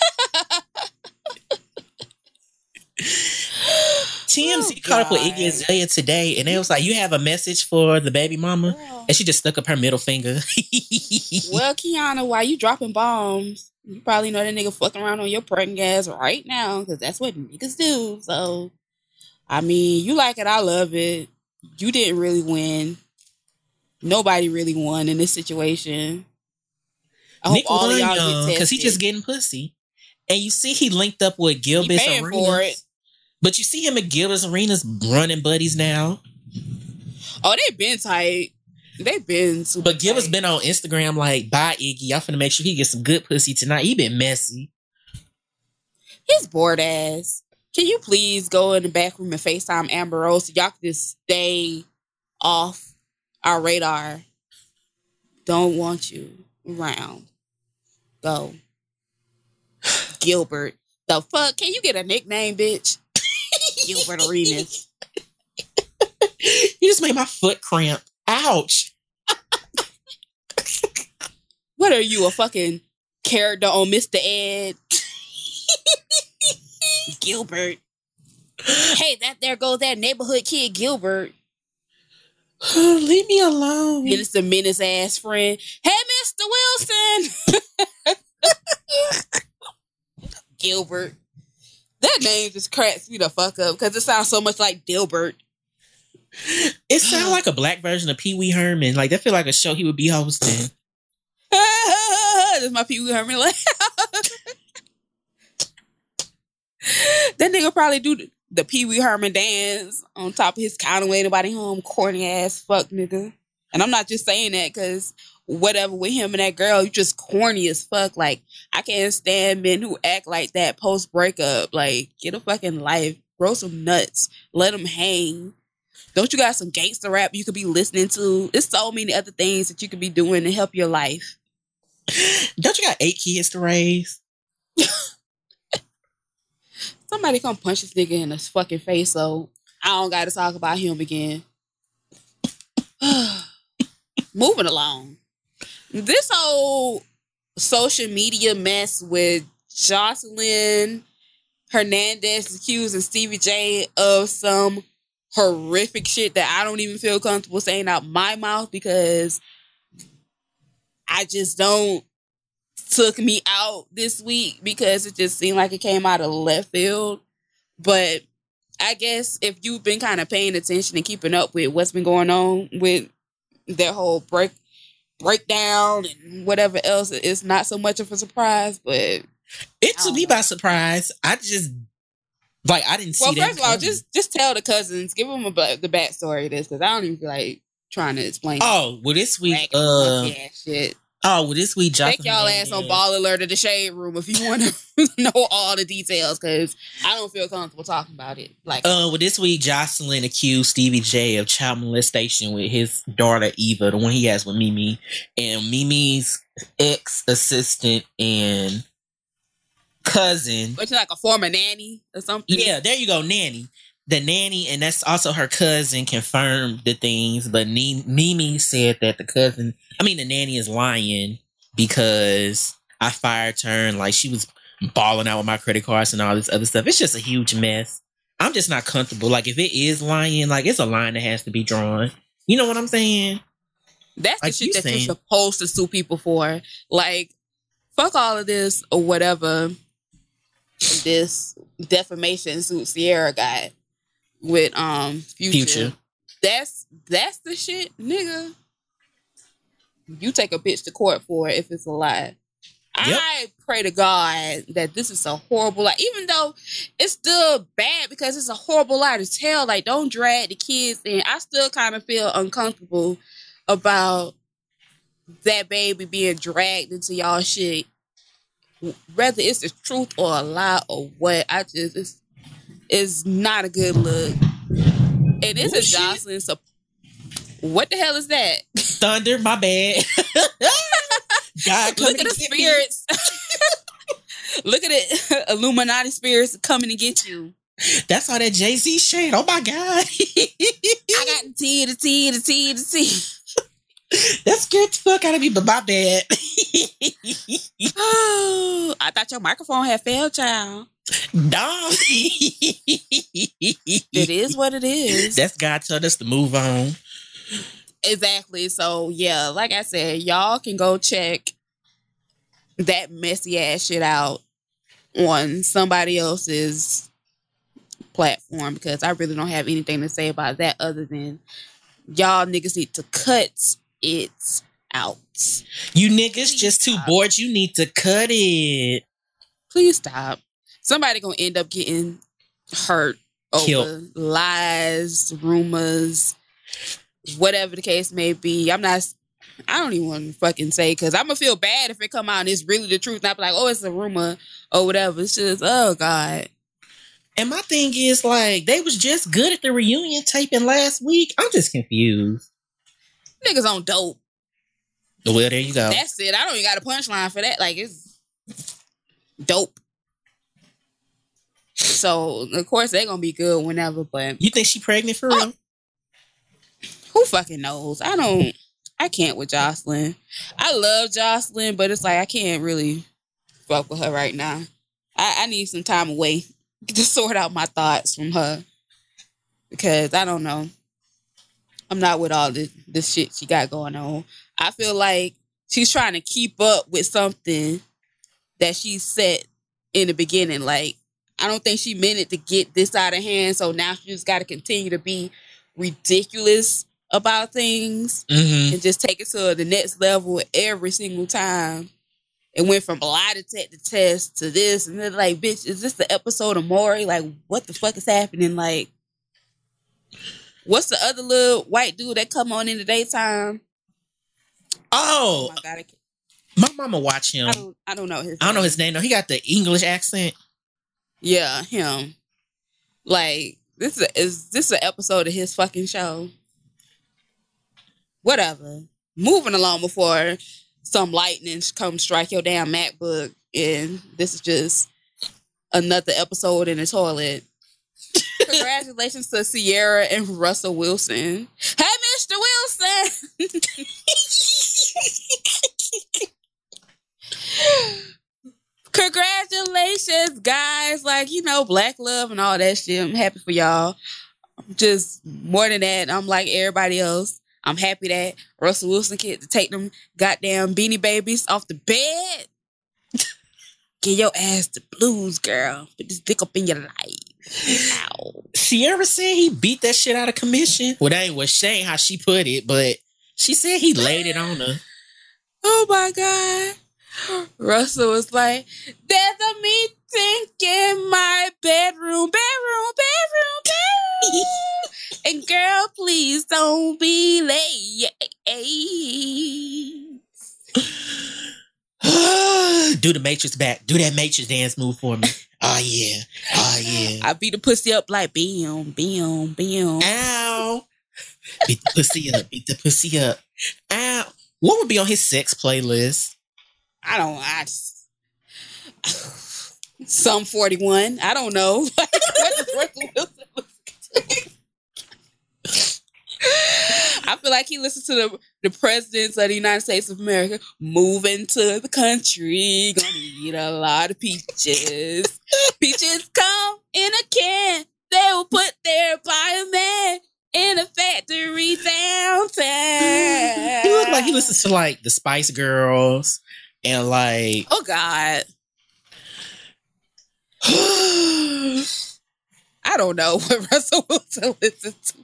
[SPEAKER 1] TMZ oh, caught up with Iggy Azalea today, and it was like, "You have a message for the baby mama," Girl. and she just stuck up her middle finger. [laughs]
[SPEAKER 2] well, Kiana, why you dropping bombs? You probably know that nigga fucking around on your pregnant ass right now, because that's what niggas do. So, I mean, you like it, I love it. You didn't really win. Nobody really won in this situation.
[SPEAKER 1] I Nick hope all won, y'all because he just getting pussy. And you see, he linked up with Gilbert Arenas. But you see him at Gilbert Arenas running buddies now.
[SPEAKER 2] Oh, they been tight. They been
[SPEAKER 1] But Gilbert's been on Instagram like, bye Iggy. I'm finna make sure he gets some good pussy tonight. He been messy.
[SPEAKER 2] He's bored ass. Can you please go in the back room and FaceTime Amber Rose so y'all can just stay off our radar? Don't want you around. Go. Gilbert. The fuck? Can you get a nickname, bitch? [laughs] Gilbert Arenas.
[SPEAKER 1] you just made my foot cramp. Ouch. [laughs]
[SPEAKER 2] what are you, a fucking character on Mr. Ed? [laughs] Gilbert. Hey, that there goes that neighborhood kid, Gilbert. [sighs]
[SPEAKER 1] Leave me alone.
[SPEAKER 2] Dennis the Menace ass friend. Hey, Mr. Wilson. [laughs] Gilbert. That name just cracks me the fuck up because it sounds so much like Dilbert.
[SPEAKER 1] It sounds like a black version of Pee Wee Herman. Like that feel like a show he would be hosting. [laughs] [laughs]
[SPEAKER 2] That's my Pee Wee Herman laugh. that nigga probably do the Pee Wee Herman dance on top of his counter way nobody home, corny ass fuck nigga. And I'm not just saying that because whatever with him and that girl, you just corny as fuck. Like I can't stand men who act like that post breakup. Like get a fucking life, grow some nuts, let them hang. Don't you got some gangster rap you could be listening to? There's so many other things that you could be doing to help your life.
[SPEAKER 1] Don't you got eight kids to raise? [laughs]
[SPEAKER 2] Somebody come punch this nigga in his fucking face so I don't got to talk about him again. [sighs] Moving along this whole social media mess with Joseline Hernandez accusing Stevie J of some horrific shit that I don't even feel comfortable saying out my mouth because I just don't took me out this week because it just seemed like it came out of left field. But I guess if you've been kind of paying attention and keeping up with what's been going on with their whole break breakdown and whatever else it's not so much of a surprise, but
[SPEAKER 1] it took me by surprise. I just Like I didn't see.
[SPEAKER 2] Well,
[SPEAKER 1] that
[SPEAKER 2] first of all, just just tell the cousins, give them a, the backstory of this because I don't even feel like trying to explain.
[SPEAKER 1] oh well, this week, uh,
[SPEAKER 2] ass shit.
[SPEAKER 1] Oh well, this week,
[SPEAKER 2] Take
[SPEAKER 1] Joseline
[SPEAKER 2] y'all ass on Baller Alert of the Shade Room if you want to [laughs] know all the details because I don't feel comfortable talking about it. Like,
[SPEAKER 1] Uh, well, this week Joseline accused Stevie J of child molestation with his daughter Eva, the one he has with Mimi, and Mimi's ex assistant and cousin.
[SPEAKER 2] which is like a former nanny or something.
[SPEAKER 1] Yeah, there you go, nanny. The nanny, and that's also her cousin, confirmed the things. But Mimi said that the cousin, I mean, the nanny is lying because I fired her and like she was balling out with my credit cards and all this other stuff. It's just a huge mess. I'm just not comfortable. Like if it is lying, like it's a line that has to be drawn. You know what I'm saying?
[SPEAKER 2] That's the shit that
[SPEAKER 1] saying.
[SPEAKER 2] you're supposed to sue people for. Like, fuck all of this or whatever. This defamation suit Ciara got with um Future.
[SPEAKER 1] Future.
[SPEAKER 2] That's that's the shit, nigga. You take a bitch to court for it if it's a lie.
[SPEAKER 1] Yep.
[SPEAKER 2] I pray to God that this is a horrible lie, even though it's still bad because it's a horrible lie to tell. Like, don't drag the kids in. I still kind of feel uncomfortable about that baby being dragged into y'all shit. Whether it's the truth or a lie or what, I just it's it's not a good look. And
[SPEAKER 1] Oh,
[SPEAKER 2] a
[SPEAKER 1] shit.
[SPEAKER 2] Joseline. So, what the hell is that?
[SPEAKER 1] Thunder, my bad. [laughs] God, [laughs]
[SPEAKER 2] Look
[SPEAKER 1] coming
[SPEAKER 2] at the
[SPEAKER 1] to get me.
[SPEAKER 2] spirits. [laughs] Look at it, Illuminati spirits coming to get you.
[SPEAKER 1] That's all that Jay Z shit. Oh my God.
[SPEAKER 2] I got the T, the T, the T, the T.
[SPEAKER 1] That scared the fuck out of me, but my bad.
[SPEAKER 2] Oh, [sighs] I thought your microphone had failed, child.
[SPEAKER 1] No.
[SPEAKER 2] It is what it is.
[SPEAKER 1] That's God told us to move on.
[SPEAKER 2] Exactly. So yeah, like I said, y'all can go check that messy ass shit out on somebody else's platform because I really don't have anything to say about that other than y'all niggas need to cut it out.
[SPEAKER 1] You niggas just too
[SPEAKER 2] Stop.
[SPEAKER 1] bored. You need to cut it.
[SPEAKER 2] Please stop. Somebody gonna end up getting hurt over
[SPEAKER 1] Killed.
[SPEAKER 2] lies, rumors, whatever the case may be. I'm not. I don't even want to fucking say because I'm gonna feel bad if it come out and it's really the truth. Not be like, oh, it's a rumor or whatever. It's just, oh god.
[SPEAKER 1] And my thing is like they was just good at the reunion taping last week. I'm just confused.
[SPEAKER 2] Niggas on dope.
[SPEAKER 1] Well, there you go.
[SPEAKER 2] That's it. I don't even got a punchline for that. Like it's dope. So of course they're gonna be good whenever, but
[SPEAKER 1] You think she pregnant for real?
[SPEAKER 2] who fucking knows? I don't. I can't with Joseline. I love Joseline, but it's like I can't really fuck with her right now. I, I need some time away [laughs] to sort out my thoughts from her because I don't know. I'm not with all this this shit she got going on. I feel like she's trying to keep up with something that she set in the beginning. Like I don't think she meant it to get this out of hand, so now she just got to continue to be ridiculous about things
[SPEAKER 1] Mm-hmm.
[SPEAKER 2] and just take it to the next level every single time. It went from a lie detector test to this, and then like, bitch, is this the episode of Maury? Like, what the fuck is happening? Like, what's the other little white dude that come on in the daytime? Oh
[SPEAKER 1] Oh,
[SPEAKER 2] my god,
[SPEAKER 1] my mama watch him.
[SPEAKER 2] I don't, I don't know his.
[SPEAKER 1] I don't know his name. though. he got the English accent.
[SPEAKER 2] Yeah, him. Like this is is this an episode of his fucking show? Whatever. Moving along before some lightning come strike your damn MacBook, and this is just another episode in the toilet. Congratulations to Ciara and Russell Wilson. Hey, Mr. Wilson. [laughs] Congratulations, guys. Like, you know, black love and all that shit. I'm happy for y'all. Just more than that, I'm like everybody else. I'm happy that Russell Wilson get to take them goddamn beanie babies off the bed. [laughs] Get your ass the blues, girl. Put this dick up in your life. Ow.
[SPEAKER 1] Ciara said he beat that shit out of commission. Well, that ain't what Shane how she put it, but she said he laid it on her.
[SPEAKER 2] Oh my God. Russell was like, There's a meeting in my bedroom, bedroom, bedroom, bedroom. and girl, please don't be late.
[SPEAKER 1] Do the Matrix back. Do that Matrix dance move for me. Oh yeah. Oh yeah.
[SPEAKER 2] I beat the pussy up like bam, bam, bam.
[SPEAKER 1] Ow. Beat the pussy up. Beat the pussy up. Ow. What would be on his sex playlist?
[SPEAKER 2] I don't. I. [sighs] Some forty one. I don't know. [laughs] [laughs] I feel like he listens to the the presidents of the United States of America moving to the country. Gonna eat a lot of peaches. [laughs] peaches come in a can. They were put there by a man in a factory downtown.
[SPEAKER 1] He look like he listens to like the Spice Girls and like
[SPEAKER 2] oh god. [sighs] I don't know [laughs] what Russell Wilson listens to.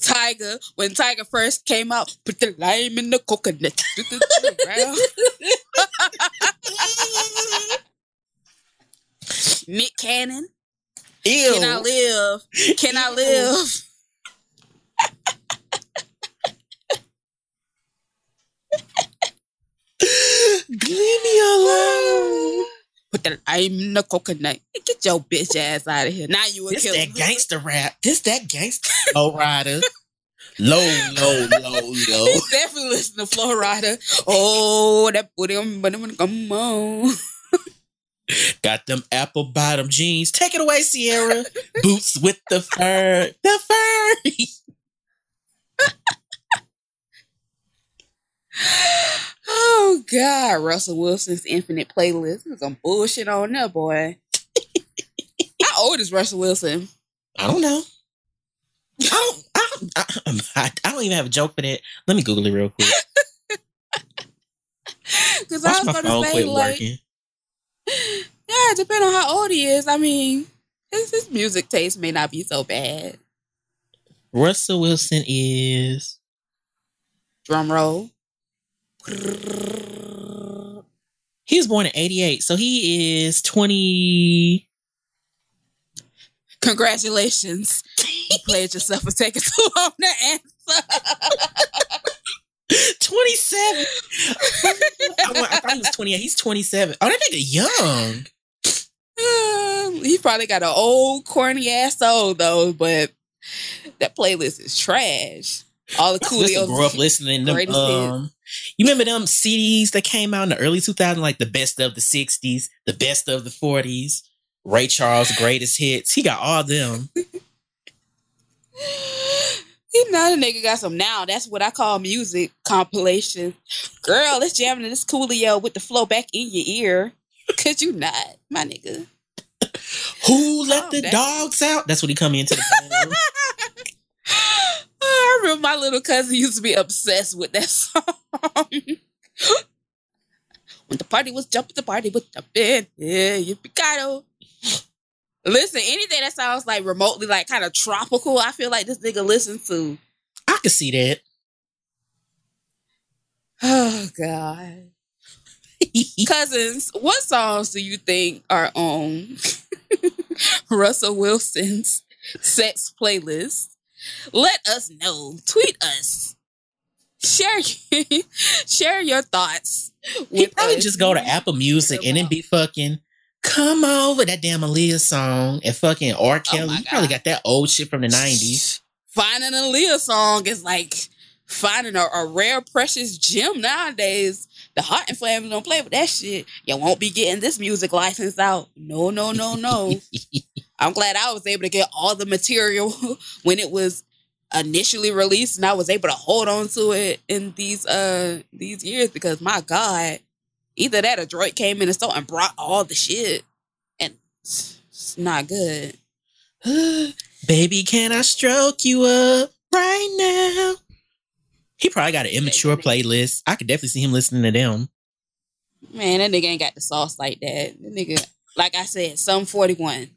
[SPEAKER 2] Tiger, when Tiger first came out, put the lime in the coconut. [laughs] [laughs] Nick Cannon.
[SPEAKER 1] Ew.
[SPEAKER 2] Can I live? Can I live?
[SPEAKER 1] Leave me alone.
[SPEAKER 2] Put lime in the coconut. Get your bitch ass out of here. Now you a
[SPEAKER 1] This
[SPEAKER 2] killer.
[SPEAKER 1] that gangster rap. This that gangster. [laughs] Low rider. Low, low, low, low.
[SPEAKER 2] Definitely listen to Flow Rider. Oh, that booty, um, but I'm gonna come on.
[SPEAKER 1] Got them apple bottom jeans. Take it away, Ciara. Boots with the fur. The fur. [laughs]
[SPEAKER 2] Oh God, Russell Wilson's infinite playlist. There's some bullshit on there, boy. [laughs] How old is Russell Wilson?
[SPEAKER 1] I don't know. I don't, I, don't, I, I don't even have a joke for that. Let me Google it real quick. [laughs]
[SPEAKER 2] Because I was gonna
[SPEAKER 1] phone
[SPEAKER 2] say, like,
[SPEAKER 1] working. [sighs]
[SPEAKER 2] yeah, depending on how old he is. I mean, his, his music taste may not be so bad.
[SPEAKER 1] Russell Wilson is
[SPEAKER 2] Drum roll.
[SPEAKER 1] He was born in 88, so he is 20.
[SPEAKER 2] Congratulations. You played yourself for taking too long to [laughs] answer. [laughs]
[SPEAKER 1] 27. I, wa- I thought he was 28. He's 27. Oh, that nigga young.
[SPEAKER 2] Um, he probably got an old corny ass soul though, but that playlist is trash. All the
[SPEAKER 1] I used to
[SPEAKER 2] Coolio
[SPEAKER 1] grew up listening to them. Um, you remember them CDs that came out in the early 2000s, like the best of the 60s, the best of the 40s, Ray Charles' greatest hits. He got all them. [laughs]
[SPEAKER 2] He know the nigga got some now. That's what I call music compilation. Girl, let's jam to this Coolio with the flow back in your ear. Could you not, my nigga?
[SPEAKER 1] Who let
[SPEAKER 2] Calm
[SPEAKER 1] the dogs out? That's what he come into the. [laughs]
[SPEAKER 2] I remember my little cousin used to be obsessed with that [laughs] song. when the party was jumping, the party was jumping. Yeah, you picado. Listen, anything that sounds like remotely like kind of tropical, I feel like this nigga listens to.
[SPEAKER 1] I can see that.
[SPEAKER 2] Oh God. [laughs] Cousins, what songs do you think are on [laughs] Russell Wilson's sex playlist? Let us know. Tweet us. Share [laughs] share your thoughts.
[SPEAKER 1] He probably
[SPEAKER 2] us.
[SPEAKER 1] just go to Apple Music and then be fucking come over that damn Aaliyah song and fucking R. Oh Kelly.
[SPEAKER 2] Oh
[SPEAKER 1] he probably got that old shit from the 90s.
[SPEAKER 2] Finding a Leah song is like finding a, a rare, precious gem nowadays. The Hot and Flames don't play with that shit. You won't be getting this music license out. No, no, no, no. [laughs] I'm glad I was able to get all the material [laughs] when it was initially released and I was able to hold on to it in these uh these years because my God, either that or Drake came in and stole and brought all the shit. And it's, it's not good. [sighs]
[SPEAKER 1] Baby, can I stroke you up right now? He probably got an immature playlist. I could definitely see him listening to them.
[SPEAKER 2] Man, that nigga ain't got the sauce like that. That nigga, like I said, some 41.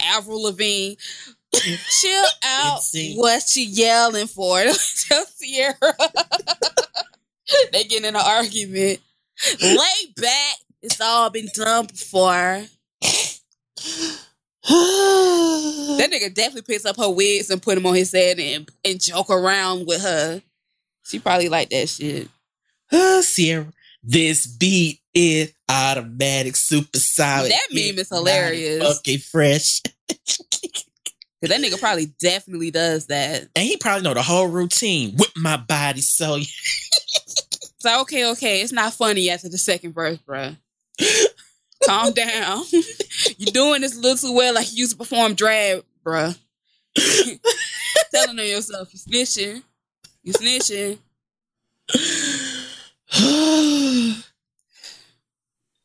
[SPEAKER 2] Avril Lavigne, [laughs] chill out. What you yelling for? [laughs] Tell Ciara. [laughs] they they get in an argument. Lay back. It's all been done before. that nigga definitely picks up her wigs and put them on his head and, and joke around with her. She probably like that shit. [sighs]
[SPEAKER 1] Uh, Ciara, this beat is automatic, super solid.
[SPEAKER 2] That meme is hilarious.
[SPEAKER 1] Okay, fresh.
[SPEAKER 2] Cause that nigga probably definitely does that.
[SPEAKER 1] And he probably know the whole routine. Whip my body so
[SPEAKER 2] It's like, okay, okay, it's not funny after the second verse, bruh. Calm down. You're doing this a little too well like you used to perform drag, bruh. Telling on yourself, you snitching. You snitching.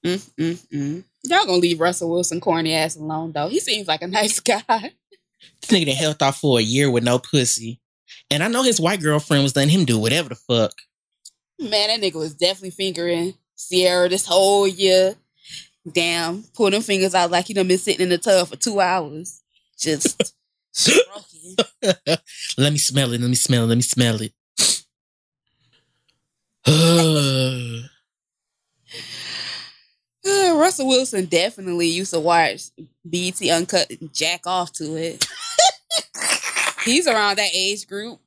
[SPEAKER 2] Mm, mm, mm. Y'all gonna leave Russell Wilson corny ass alone though. He seems like a [laughs] nice guy.
[SPEAKER 1] This nigga done held off for a year with no pussy. And I know his white girlfriend was letting him do whatever the fuck.
[SPEAKER 2] Man, that nigga was definitely fingering Ciara this whole year. Damn, pull them fingers out like he done been sitting in the tub for two hours. Just [laughs] stroking.
[SPEAKER 1] let me smell it. Let me smell it. Let me smell it. [sighs] [laughs]
[SPEAKER 2] Russell Wilson definitely used to watch BET Uncut and jack off to it. [laughs] He's around that age group.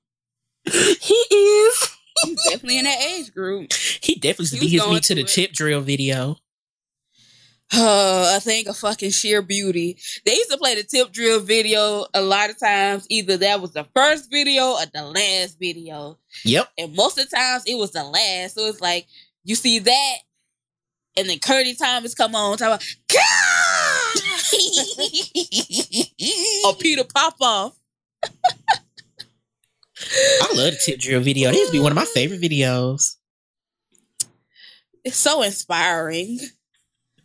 [SPEAKER 1] he is.
[SPEAKER 2] He's definitely in that age group.
[SPEAKER 1] He definitely
[SPEAKER 2] He was
[SPEAKER 1] beat his me to the
[SPEAKER 2] through it.
[SPEAKER 1] tip drill video.
[SPEAKER 2] Uh, a thing of fucking sheer beauty. They used to play the tip drill video a lot of times. Either that was the first video or the last video.
[SPEAKER 1] Yep.
[SPEAKER 2] And most of the times it was the last. So it's like you see that, and then Curdy Thomas come on talking about [laughs] or oh, Peter Popoff.
[SPEAKER 1] I love the tip drill video. Used to be one of my favorite videos.
[SPEAKER 2] It's so inspiring.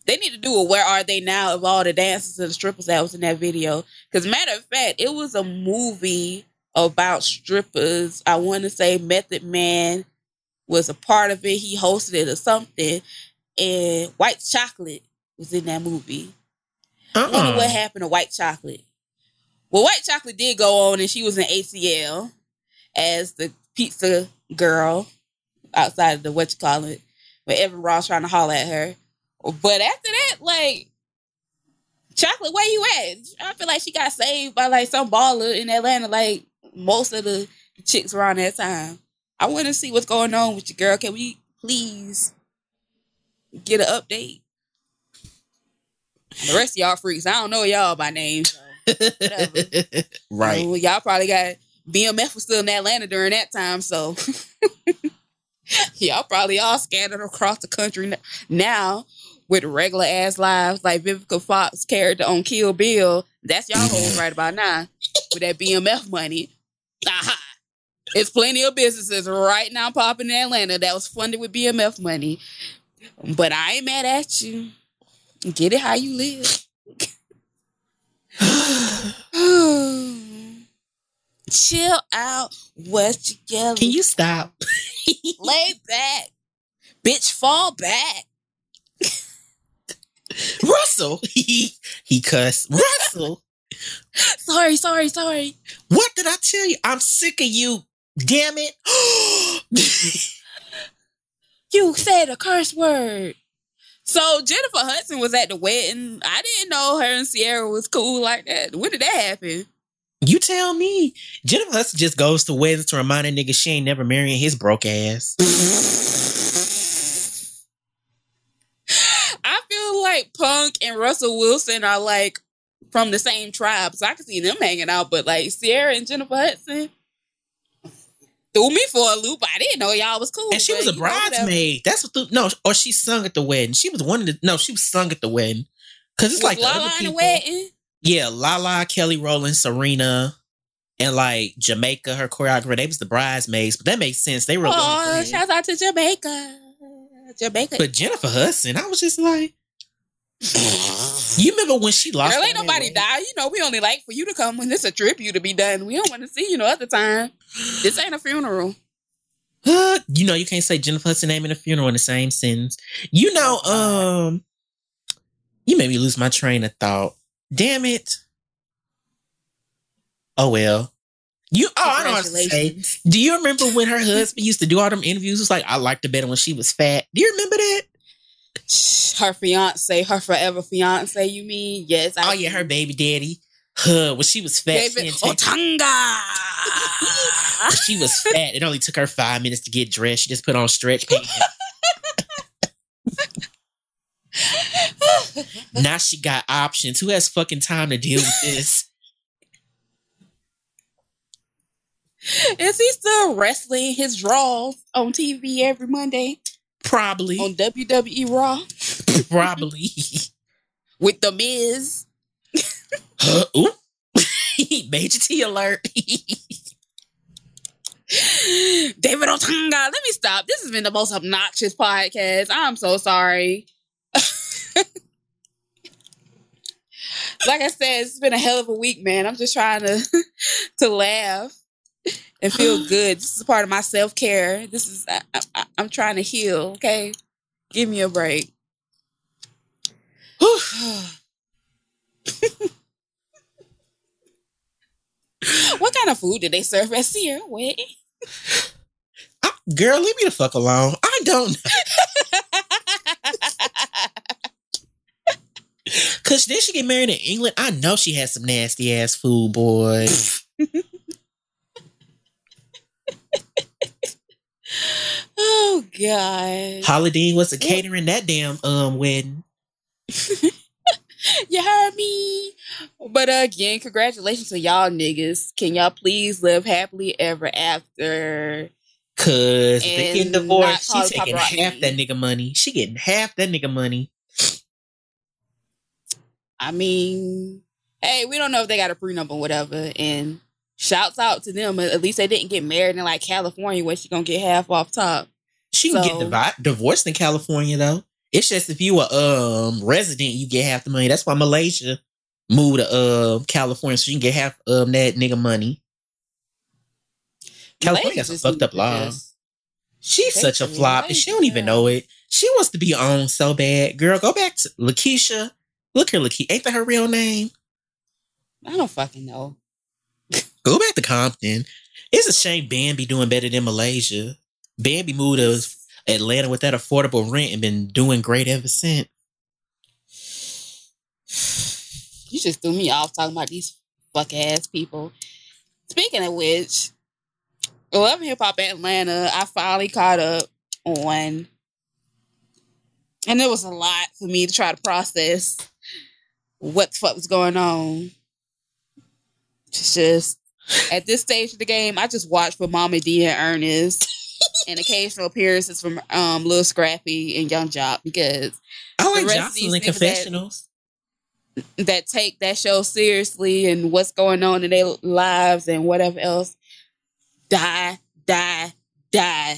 [SPEAKER 2] They need to do a Where Are They Now of all the dancers and the strippers that was in that video. Because matter of fact, it was a movie about strippers. I want to say Method Man was a part of it. He hosted it or something. And White Chocolate was in that movie. I wonder
[SPEAKER 1] Uh-uh.
[SPEAKER 2] what happened to White Chocolate. Well, White Chocolate did go on and she was in ATL as the pizza girl outside of the what you call it, where Evan Ross trying to holler at her. But after that, like Chocolate, where you at? I feel like she got saved by like some baller in Atlanta, like most of the chicks around that time. I want to see what's going on with your girl. Can we please get an update? The rest of y'all freaks, I don't know y'all by name. So. [laughs]
[SPEAKER 1] right.
[SPEAKER 2] So y'all probably got BMF was still in Atlanta during that time, so [laughs] y'all probably all scattered across the country now with regular ass lives like Vivica Fox character on Kill Bill. That's y'all hoes [laughs] right about now with that BMF money. Aha. It's plenty of businesses right now popping in Atlanta that was funded with BMF money. But I ain't mad at you. Get it how you live. [sighs] Chill out. What you yelling?
[SPEAKER 1] Can you stop? [laughs]
[SPEAKER 2] lay back? Bitch, fall back.
[SPEAKER 1] Russell. [laughs] He he cussed. Russell.
[SPEAKER 2] Sorry, sorry, sorry.
[SPEAKER 1] What did I tell you? I'm sick of you. Damn it. [gasps] [laughs]
[SPEAKER 2] You said a curse word. So Jennifer Hudson was at the wedding. I didn't know her and Ciara was cool like that. When did that happen?
[SPEAKER 1] you tell me. Jennifer Hudson just goes to weddings to remind a nigga she ain't never marrying his broke ass. [laughs]
[SPEAKER 2] I feel like Punk and Russell Wilson are like from the same tribe, so I can see them hanging out. But like Ciara and Jennifer Hudson threw me for a loop. I didn't know y'all was cool.
[SPEAKER 1] And she was a bridesmaid. That's what the no, or she sung at the wedding. She was one of the no, she was sung at the wedding. Cause it's
[SPEAKER 2] Was
[SPEAKER 1] like the
[SPEAKER 2] Lala the
[SPEAKER 1] people.
[SPEAKER 2] wedding?
[SPEAKER 1] Yeah, Lala, Kelly Rowland, Serena, and like Jamaica, her choreographer. They was the bridesmaids, but that makes sense. They were.
[SPEAKER 2] Oh, shout out to Jamaica. Jamaica.
[SPEAKER 1] but Jennifer Hudson, I was just like, you remember when she lost?
[SPEAKER 2] Girl, ain't nobody
[SPEAKER 1] weight?
[SPEAKER 2] die. You know, we only like for you to come when it's a tribute to be done. We don't want to see you no other time. This ain't a funeral.
[SPEAKER 1] You know, you can't say Jennifer Hudson name in a funeral in the same sentence. You know, um, you made me lose my train of thought. Damn it. Oh well. You oh, I don't say. Do you remember when her husband used to do all them interviews? It was like I liked her better when she was fat. Do you remember that?
[SPEAKER 2] Her fiance, her forever fiance. You mean? Yes.
[SPEAKER 1] I oh yeah, her baby daddy. Huh, when she was fat,
[SPEAKER 2] David she
[SPEAKER 1] she was fat. It only took her five minutes to get dressed. She just put on stretch pants. now she got options. Who has fucking time to deal with this?
[SPEAKER 2] Is he still wrestling his draws on TV every Monday?
[SPEAKER 1] Probably.
[SPEAKER 2] On WWE Raw? [laughs]
[SPEAKER 1] Probably. [laughs]
[SPEAKER 2] With The Miz. [laughs]
[SPEAKER 1] Uh, ooh. Major Tea alert.
[SPEAKER 2] David Otunga. Let me stop. This has been the most obnoxious podcast. I'm so sorry. like I said, it's been a hell of a week, man. I'm just trying to to laugh and feel good. This is part of my self care. This is I, I, I'm trying to heal. Okay, give me a break. [sighs] what kind of food did they serve at Ciara Way?
[SPEAKER 1] girl, leave me the fuck alone. I don't. Know. [laughs] Cause then she get married in England. I know she has some nasty ass food, boy. [laughs]
[SPEAKER 2] oh god.
[SPEAKER 1] Holiday was a catering that damn um wedding. [laughs]
[SPEAKER 2] you heard me. But again, congratulations to y'all niggas. Can y'all please live happily ever after?
[SPEAKER 1] Cause they getting divorced, she taking half that nigga money. She getting half that nigga money.
[SPEAKER 2] I mean, hey, we don't know if they got a prenup or whatever. And shouts out to them. At least they didn't get married in like California where she gonna get half off top.
[SPEAKER 1] She can so, get divi- divorced in California though. It's just if you are a um resident, you get half the money. That's why Malaysia moved to uh California so you can get half of um, that nigga money. California has a fucked up law. She's such a flop, and she don't even know it. She wants to be on so bad. Girl, go back to Lakeisha. Look here, Lakeisha. Ain't that her real name?
[SPEAKER 2] I don't fucking know.
[SPEAKER 1] go back to Compton. It's a shame Bambi doing better than Malaysia. Bambi moved to Atlanta with that affordable rent and been doing great ever since.
[SPEAKER 2] You just threw me off talking about these fuck ass people. Speaking of which, Love Hip Hop Atlanta, I finally caught up on, and it was a lot for me to try to process what the fuck was going on. It's just at this stage of the game, I just watch for Mama D and Ernest and occasional appearances from um Lil Scrappy and Young Joc because
[SPEAKER 1] I like Joseline confessionals
[SPEAKER 2] that, that take that show seriously and what's going on in their lives and whatever else die, die, die.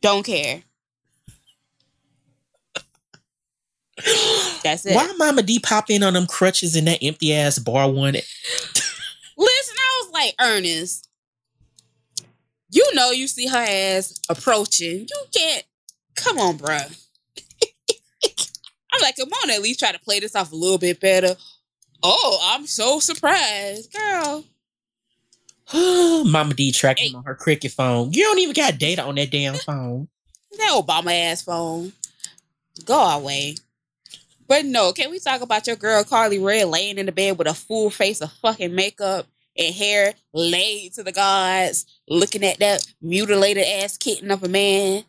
[SPEAKER 2] Don't care. [gasps] That's it.
[SPEAKER 1] Why Mama D pop in on them crutches in that empty ass bar one? Listen,
[SPEAKER 2] I was like, Ernest, you know you see her ass approaching. You can't. Come on, bro. [laughs] I'm like, come on, at least try to play this off a little bit better. Oh, I'm so surprised, girl. [gasps]
[SPEAKER 1] Mama D tracking hey. on her cricket phone. You don't even got data on that damn phone. [laughs]
[SPEAKER 2] That Obama ass phone. Go away. But no, can we talk about your girl Karlie Redd laying in the bed with a full face of fucking makeup and hair laid to the gods, looking at that mutilated ass kitten of a man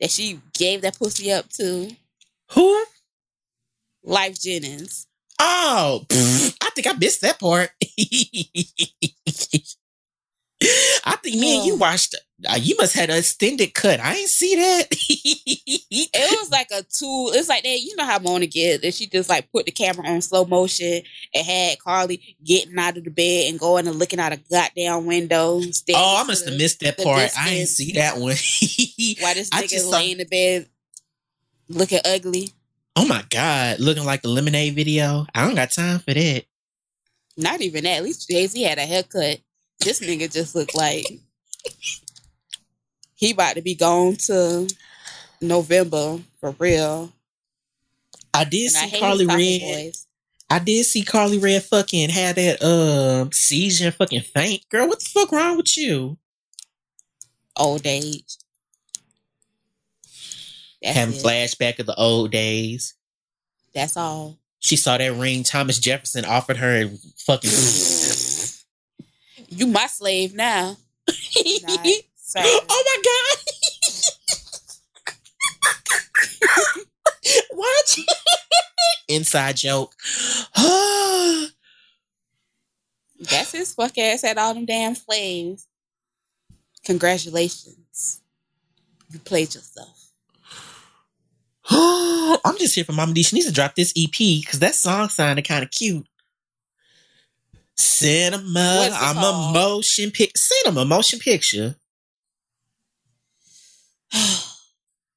[SPEAKER 2] that she gave that pussy up to?
[SPEAKER 1] Who?
[SPEAKER 2] Lyfe Jennings.
[SPEAKER 1] Oh, I think I missed that part. [laughs] [laughs] I think me and you watched. Uh, you must have an extended cut. I ain't see that. [laughs]
[SPEAKER 2] it was like a two. It's like that. You know how Mona get that she just like put the camera on slow motion and had Karlie getting out of the bed and going and looking out a goddamn window.
[SPEAKER 1] Oh, I must have missed that part. Distance. I didn't see that one. [laughs]
[SPEAKER 2] Why this nigga lay in the bed looking ugly?
[SPEAKER 1] Oh my god, looking like the lemonade video. I don't got time for that.
[SPEAKER 2] Not even that. At least Jay Z had a haircut. This nigga just looked like he about to be gone to November for real.
[SPEAKER 1] I did and see I Karlie Redd. I did see Karlie Redd fucking had that um seizure fucking faint. Girl, what the fuck wrong with you?
[SPEAKER 2] Old age. That's
[SPEAKER 1] Having
[SPEAKER 2] it.
[SPEAKER 1] flashback of the old days.
[SPEAKER 2] That's all.
[SPEAKER 1] She saw that ring Thomas Jefferson offered her and fucking
[SPEAKER 2] You my slave now. Not. [laughs]
[SPEAKER 1] Oh my god. [laughs] what? Inside joke. [sighs]
[SPEAKER 2] That's his fuck ass had all them damn slaves. Congratulations. You played yourself. [gasps]
[SPEAKER 1] I'm just here for Mama D. She needs to drop this EP because that song sounded kind of cute. Cinema. I'm a motion pic. Cinema motion picture. [sighs]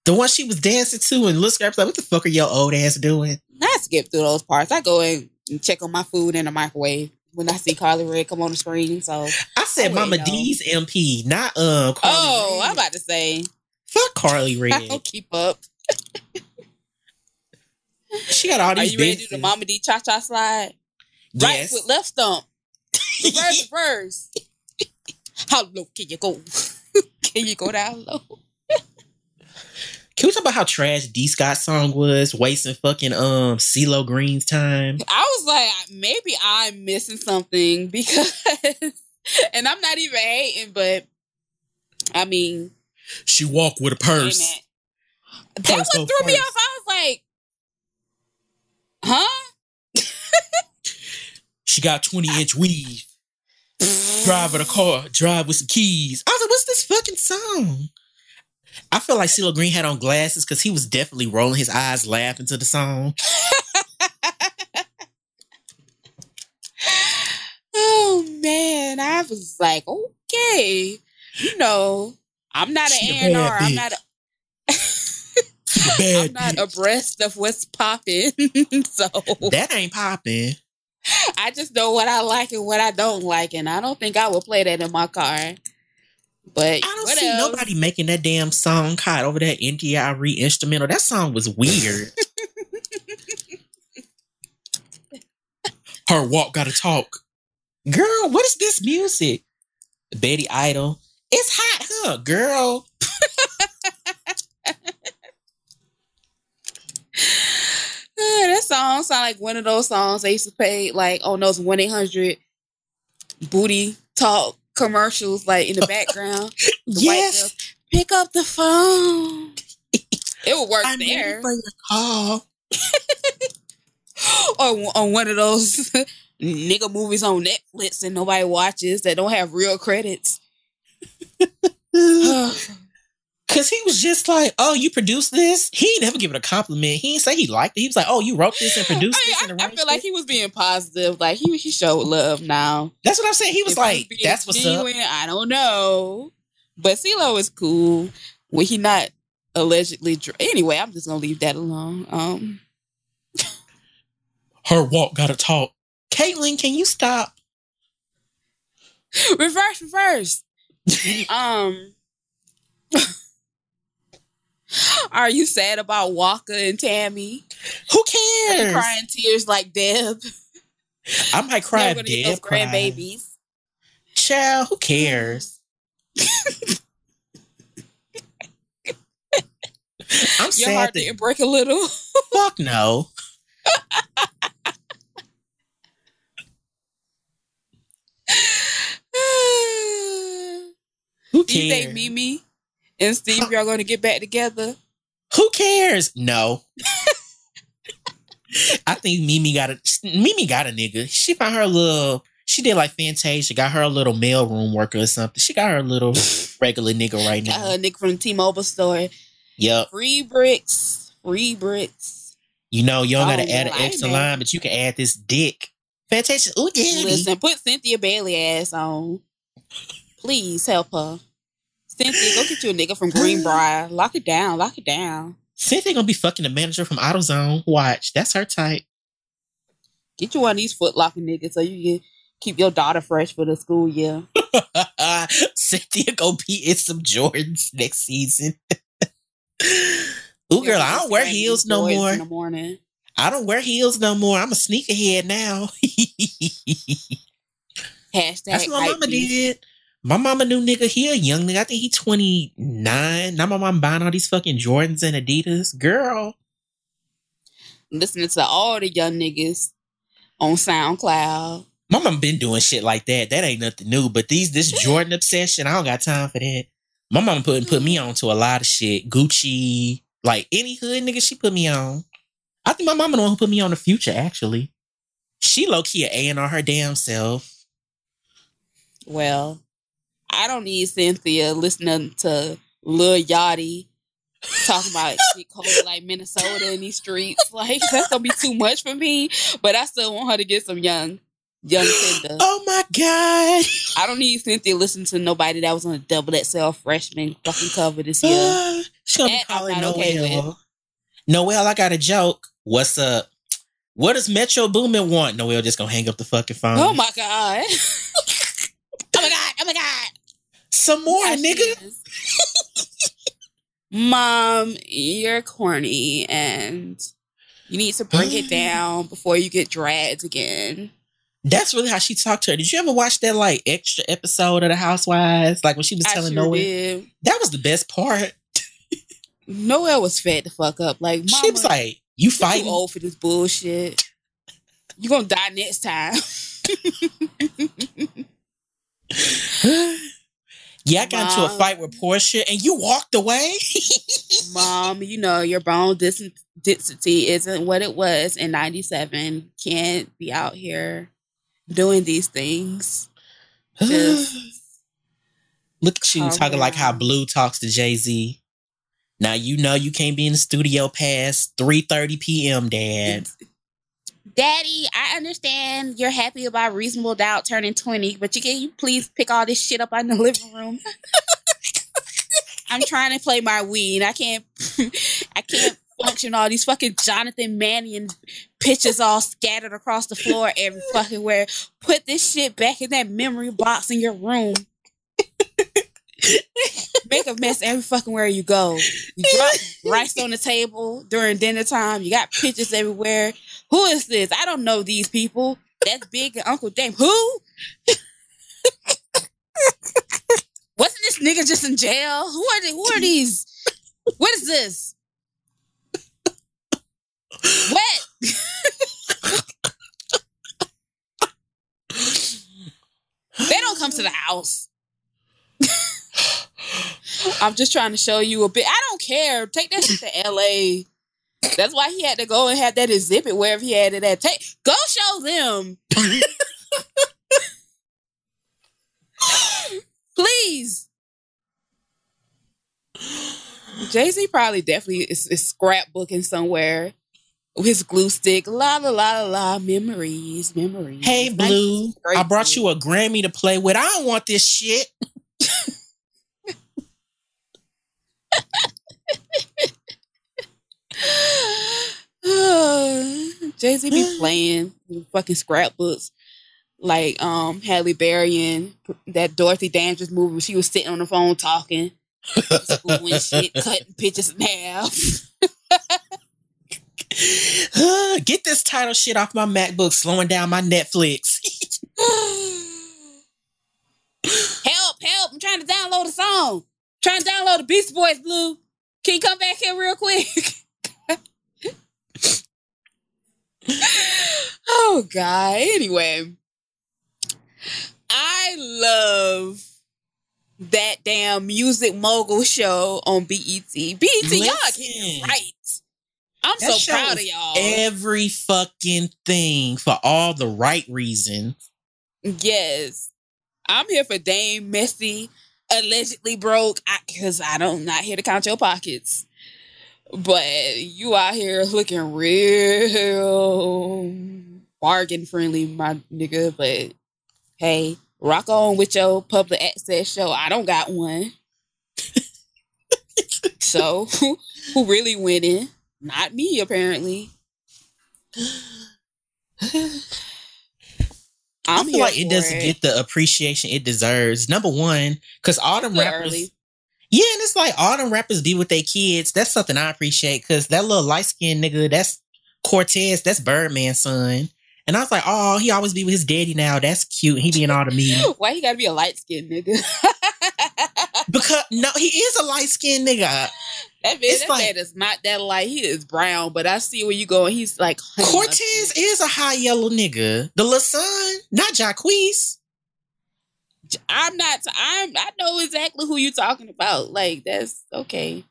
[SPEAKER 1] The one she was dancing to, and Lil Scrap's like, "What the fuck are your old ass doing?"
[SPEAKER 2] I skip through those parts. I go and check on my food in the microwave when I see Karlie Redd come on the screen. So,
[SPEAKER 1] I said
[SPEAKER 2] wait,
[SPEAKER 1] Mama
[SPEAKER 2] no.
[SPEAKER 1] D's MP, not um. Karlie
[SPEAKER 2] oh,
[SPEAKER 1] Red.
[SPEAKER 2] I'm about to say,
[SPEAKER 1] fuck Karlie [laughs]
[SPEAKER 2] I don't keep up.
[SPEAKER 1] She got all these.
[SPEAKER 2] Are you ready to do the. Mama D cha cha slide? Right
[SPEAKER 1] Yes.
[SPEAKER 2] foot, left stomp. Reverse, reverse. How low can you go? [laughs] can you go down low?
[SPEAKER 1] Can we talk about how trash D Scott song was, wasting fucking um CeeLo Green's time?
[SPEAKER 2] I was like, maybe I'm missing something [laughs] because, and I'm not even hating, but I mean,
[SPEAKER 1] She walked with a purse.
[SPEAKER 2] that
[SPEAKER 1] Purse
[SPEAKER 2] one
[SPEAKER 1] go
[SPEAKER 2] threw me off. I was like, huh? [laughs]
[SPEAKER 1] She got 20 inch weave. Driving a car, drive with some keys. I was like, what's this fucking song? I feel like CeeLo Green had on glasses because he was definitely rolling his eyes laughing to the song. [laughs]
[SPEAKER 2] Oh man, I was like, okay, you know, I'm not
[SPEAKER 1] She
[SPEAKER 2] an A&R. I'm
[SPEAKER 1] bitch.
[SPEAKER 2] not. [laughs] A,
[SPEAKER 1] Bad
[SPEAKER 2] I'm not
[SPEAKER 1] bitch.
[SPEAKER 2] abreast of what's popping, [laughs] so
[SPEAKER 1] That ain't popping. [laughs]
[SPEAKER 2] I just know what I like and what I don't like, and I don't think I would play that in my car. But
[SPEAKER 1] I don't see
[SPEAKER 2] else?
[SPEAKER 1] nobody making that damn song caught over that NDRE instrumental. That song was weird. [laughs] Her walk gotta talk. Girl, what is this music? Betty Idol. It's hot, huh, girl? [laughs]
[SPEAKER 2] That song sound like one of those songs they used to play like on those one eight hundred booty talk commercials, like in the background. [laughs] The
[SPEAKER 1] yes.
[SPEAKER 2] girls, pick up the phone. It would work
[SPEAKER 1] I'm
[SPEAKER 2] there,
[SPEAKER 1] for your call. [laughs]
[SPEAKER 2] or on one of those [laughs] nigga movies on Netflix and nobody watches that don't have real credits. [sighs] [sighs] [sighs]
[SPEAKER 1] Cause he was just like, "Oh, you produced this." He never give it a compliment. He didn't say he liked it. He was like, "Oh, you wrote this and [laughs] produced this."
[SPEAKER 2] I,
[SPEAKER 1] and
[SPEAKER 2] mean, I, I feel like he was being positive. Like he he showed love now.
[SPEAKER 1] That's what I'm saying. He was
[SPEAKER 2] If
[SPEAKER 1] like, "That's what's up."
[SPEAKER 2] I don't know, but CeeLo is cool. When he not allegedly dr- anyway, I'm just gonna leave that alone. Um,
[SPEAKER 1] Her walk gotta talk. Caitlin, can you stop? [laughs]
[SPEAKER 2] reverse, reverse. [laughs] um, [gasps] are you sad about Waka and Tammy?
[SPEAKER 1] Who cares?
[SPEAKER 2] crying tears like Deb?
[SPEAKER 1] I might [laughs] cry if
[SPEAKER 2] gonna get
[SPEAKER 1] Deb
[SPEAKER 2] those grandbabies.
[SPEAKER 1] Child, who cares? [laughs] I'm
[SPEAKER 2] Your
[SPEAKER 1] sad
[SPEAKER 2] heart
[SPEAKER 1] that
[SPEAKER 2] didn't break a little. [laughs]
[SPEAKER 1] fuck no. [sighs] Who
[SPEAKER 2] Do you think
[SPEAKER 1] cares?
[SPEAKER 2] Mimi and Steve y'all going to get back together?
[SPEAKER 1] Who cares? No. I think Mimi got a Mimi got a nigga. She found her little. She did like Fantasia. Got her a little mailroom worker or something. She got her little [laughs] regular nigga right
[SPEAKER 2] Got
[SPEAKER 1] now.
[SPEAKER 2] her a nigga from the T-Mobile store.
[SPEAKER 1] Yep.
[SPEAKER 2] Free bricks. Free bricks.
[SPEAKER 1] You know you don't
[SPEAKER 2] Oh,
[SPEAKER 1] gotta add an extra
[SPEAKER 2] know.
[SPEAKER 1] line, but you can add this dick. Fantasia. Ooh, daddy.
[SPEAKER 2] Listen, put Cynthia Bailey ass on. Please help her. Cynthia, go get you a nigga from Greenbriar. [gasps] Lock it down. Lock it down.
[SPEAKER 1] Cynthia gonna be fucking the manager from AutoZone. Watch, that's her type.
[SPEAKER 2] Get you one of these foot locking niggas so you can keep your daughter fresh for the school year. [laughs]
[SPEAKER 1] Cynthia gonna be in some Jordans next season. [laughs] Ooh, girl, I don't wear heels no more.
[SPEAKER 2] In the morning.
[SPEAKER 1] I don't wear heels no more. I'm a sneakerhead now. [laughs]
[SPEAKER 2] Hashtag
[SPEAKER 1] That's what my mama did. My mama knew nigga he a young nigga. I think he 29. Now my mom buying all these fucking Jordans and Adidas. Girl.
[SPEAKER 2] Listening to all the young niggas on SoundCloud.
[SPEAKER 1] My mom been doing shit like that. That ain't nothing new. But these this [laughs] Jordan obsession, I don't got time for that. My mama put put me on to a lot of shit. Gucci, like any hood nigga, she put me on. I think my mama the one who put me on the future, actually. She low key a A and R her damn self.
[SPEAKER 2] Well, I don't need Cynthia listening to Lil Yachty talking about [laughs] shit cold like Minnesota in these streets. Like that's gonna be too much for me. But I still want her to get some young, young Cinder. [gasps]
[SPEAKER 1] Oh my god.
[SPEAKER 2] I don't need Cynthia listening to nobody that was on a double XL freshman fucking cover this year.
[SPEAKER 1] Uh, She's gonna be
[SPEAKER 2] That I'm
[SPEAKER 1] calling
[SPEAKER 2] not okay
[SPEAKER 1] Noel. Noel, I got a joke. What's up? What does Metro Boomin want? Noel just gonna hang up the fucking phone.
[SPEAKER 2] Oh my god. [laughs] oh my god. Oh my god.
[SPEAKER 1] Some more,
[SPEAKER 2] Yeah,
[SPEAKER 1] nigga.
[SPEAKER 2] Mom, you're corny and you need to bring it [sighs] down before you get dragged again.
[SPEAKER 1] That's really how she talked to her. Did you ever watch that like extra episode of the Housewives? Like when she was
[SPEAKER 2] I
[SPEAKER 1] telling
[SPEAKER 2] sure
[SPEAKER 1] Noel?
[SPEAKER 2] did.
[SPEAKER 1] That was the best part. [laughs]
[SPEAKER 2] Noel was fed the fuck up. Like, Mama,
[SPEAKER 1] she was like, "You
[SPEAKER 2] you're too old for this bullshit. You're gonna die next time. [laughs] [sighs] [laughs]
[SPEAKER 1] yeah, I got into a fight with Portia, and you walked away. [laughs]
[SPEAKER 2] Mom, you know, your bone density isn't what it was in 97. Can't be out here doing these things. [sighs]
[SPEAKER 1] Look at you
[SPEAKER 2] calm
[SPEAKER 1] talking like how. Blue talks to Jay Z. Now you know you can't be in the studio past three thirty p.m. Dad. [laughs]
[SPEAKER 2] Daddy, I understand you're happy about reasonable doubt turning 20, but you can you please pick all this shit up in the living room? [laughs] I'm trying to play my weed. I can't [laughs] I can't function all these fucking Jonathan Mannion pictures all scattered across the floor every fucking where. Put this shit back in that memory box in your room. [laughs] Make a mess every fucking where you go. You drop rice on the table during dinner time. You got pictures everywhere. Who is this? I don't know these people. That's Big and Uncle James. Who? [laughs] Wasn't this nigga just in jail? Who are they? Who are these? What is this? What? they don't come to the house. [laughs] I'm just trying to show you a bit. I don't care. Take that shit to LA. That's why he had to go and have that exhibit wherever he had it at. Take go show them. [laughs] Please. Jay Z probably definitely is, is scrapbooking somewhere with his glue stick. La la la la la. Memories, memories.
[SPEAKER 1] Hey. Blue, I brought you a Grammy to play with. I don't want this shit. [laughs] [sighs]
[SPEAKER 2] Jay Z be playing fucking scrapbooks like um Halle Berry and that Dorothy Dandridge movie where she was sitting on the phone talking, and shit, [laughs] cutting pictures in half. [sighs]
[SPEAKER 1] Get this title shit off my MacBook, slowing down my Netflix. [sighs]
[SPEAKER 2] help, help! I'm trying to download a song. trying to download the Beast Boys Blue. Can you come back here real quick? [laughs] [laughs] oh God. Anyway. I love that damn music mogul show on BET. BET, y'all
[SPEAKER 1] Listen.
[SPEAKER 2] it right. I'm so proud of y'all.
[SPEAKER 1] Every fucking thing for all the right reasons.
[SPEAKER 2] Yes. I'm here for Dame Messy, allegedly broke, because I, don't not here to count your pockets. But you out here looking real bargain friendly, my nigga. But hey, rock on with your public access show. I don't got one. so [laughs] who, who really winning? Not me, apparently. [sighs]
[SPEAKER 1] i
[SPEAKER 2] I'm
[SPEAKER 1] feel like it doesn't get the appreciation it deserves. Number one, because all them
[SPEAKER 2] Too
[SPEAKER 1] rappers.
[SPEAKER 2] early.
[SPEAKER 1] Yeah, and it's like all them rappers be with their kids. That's something I appreciate because that little light skinned nigga, that's Cortez, that's Birdman's son. And I was like, oh, he always be with his daddy now. That's cute. He be in all to me. [laughs]
[SPEAKER 2] Why he gotta be a light skinned nigga? [laughs]
[SPEAKER 1] because no, he is a light skinned nigga.
[SPEAKER 2] That man, that
[SPEAKER 1] like-
[SPEAKER 2] man is not that light. He is brown, but I see where you going. He's like
[SPEAKER 1] Cortez is a high yellow nigga. The little son, not Jacquees.
[SPEAKER 2] I'm not. I'm. I know exactly who you're talking about. Like that's okay.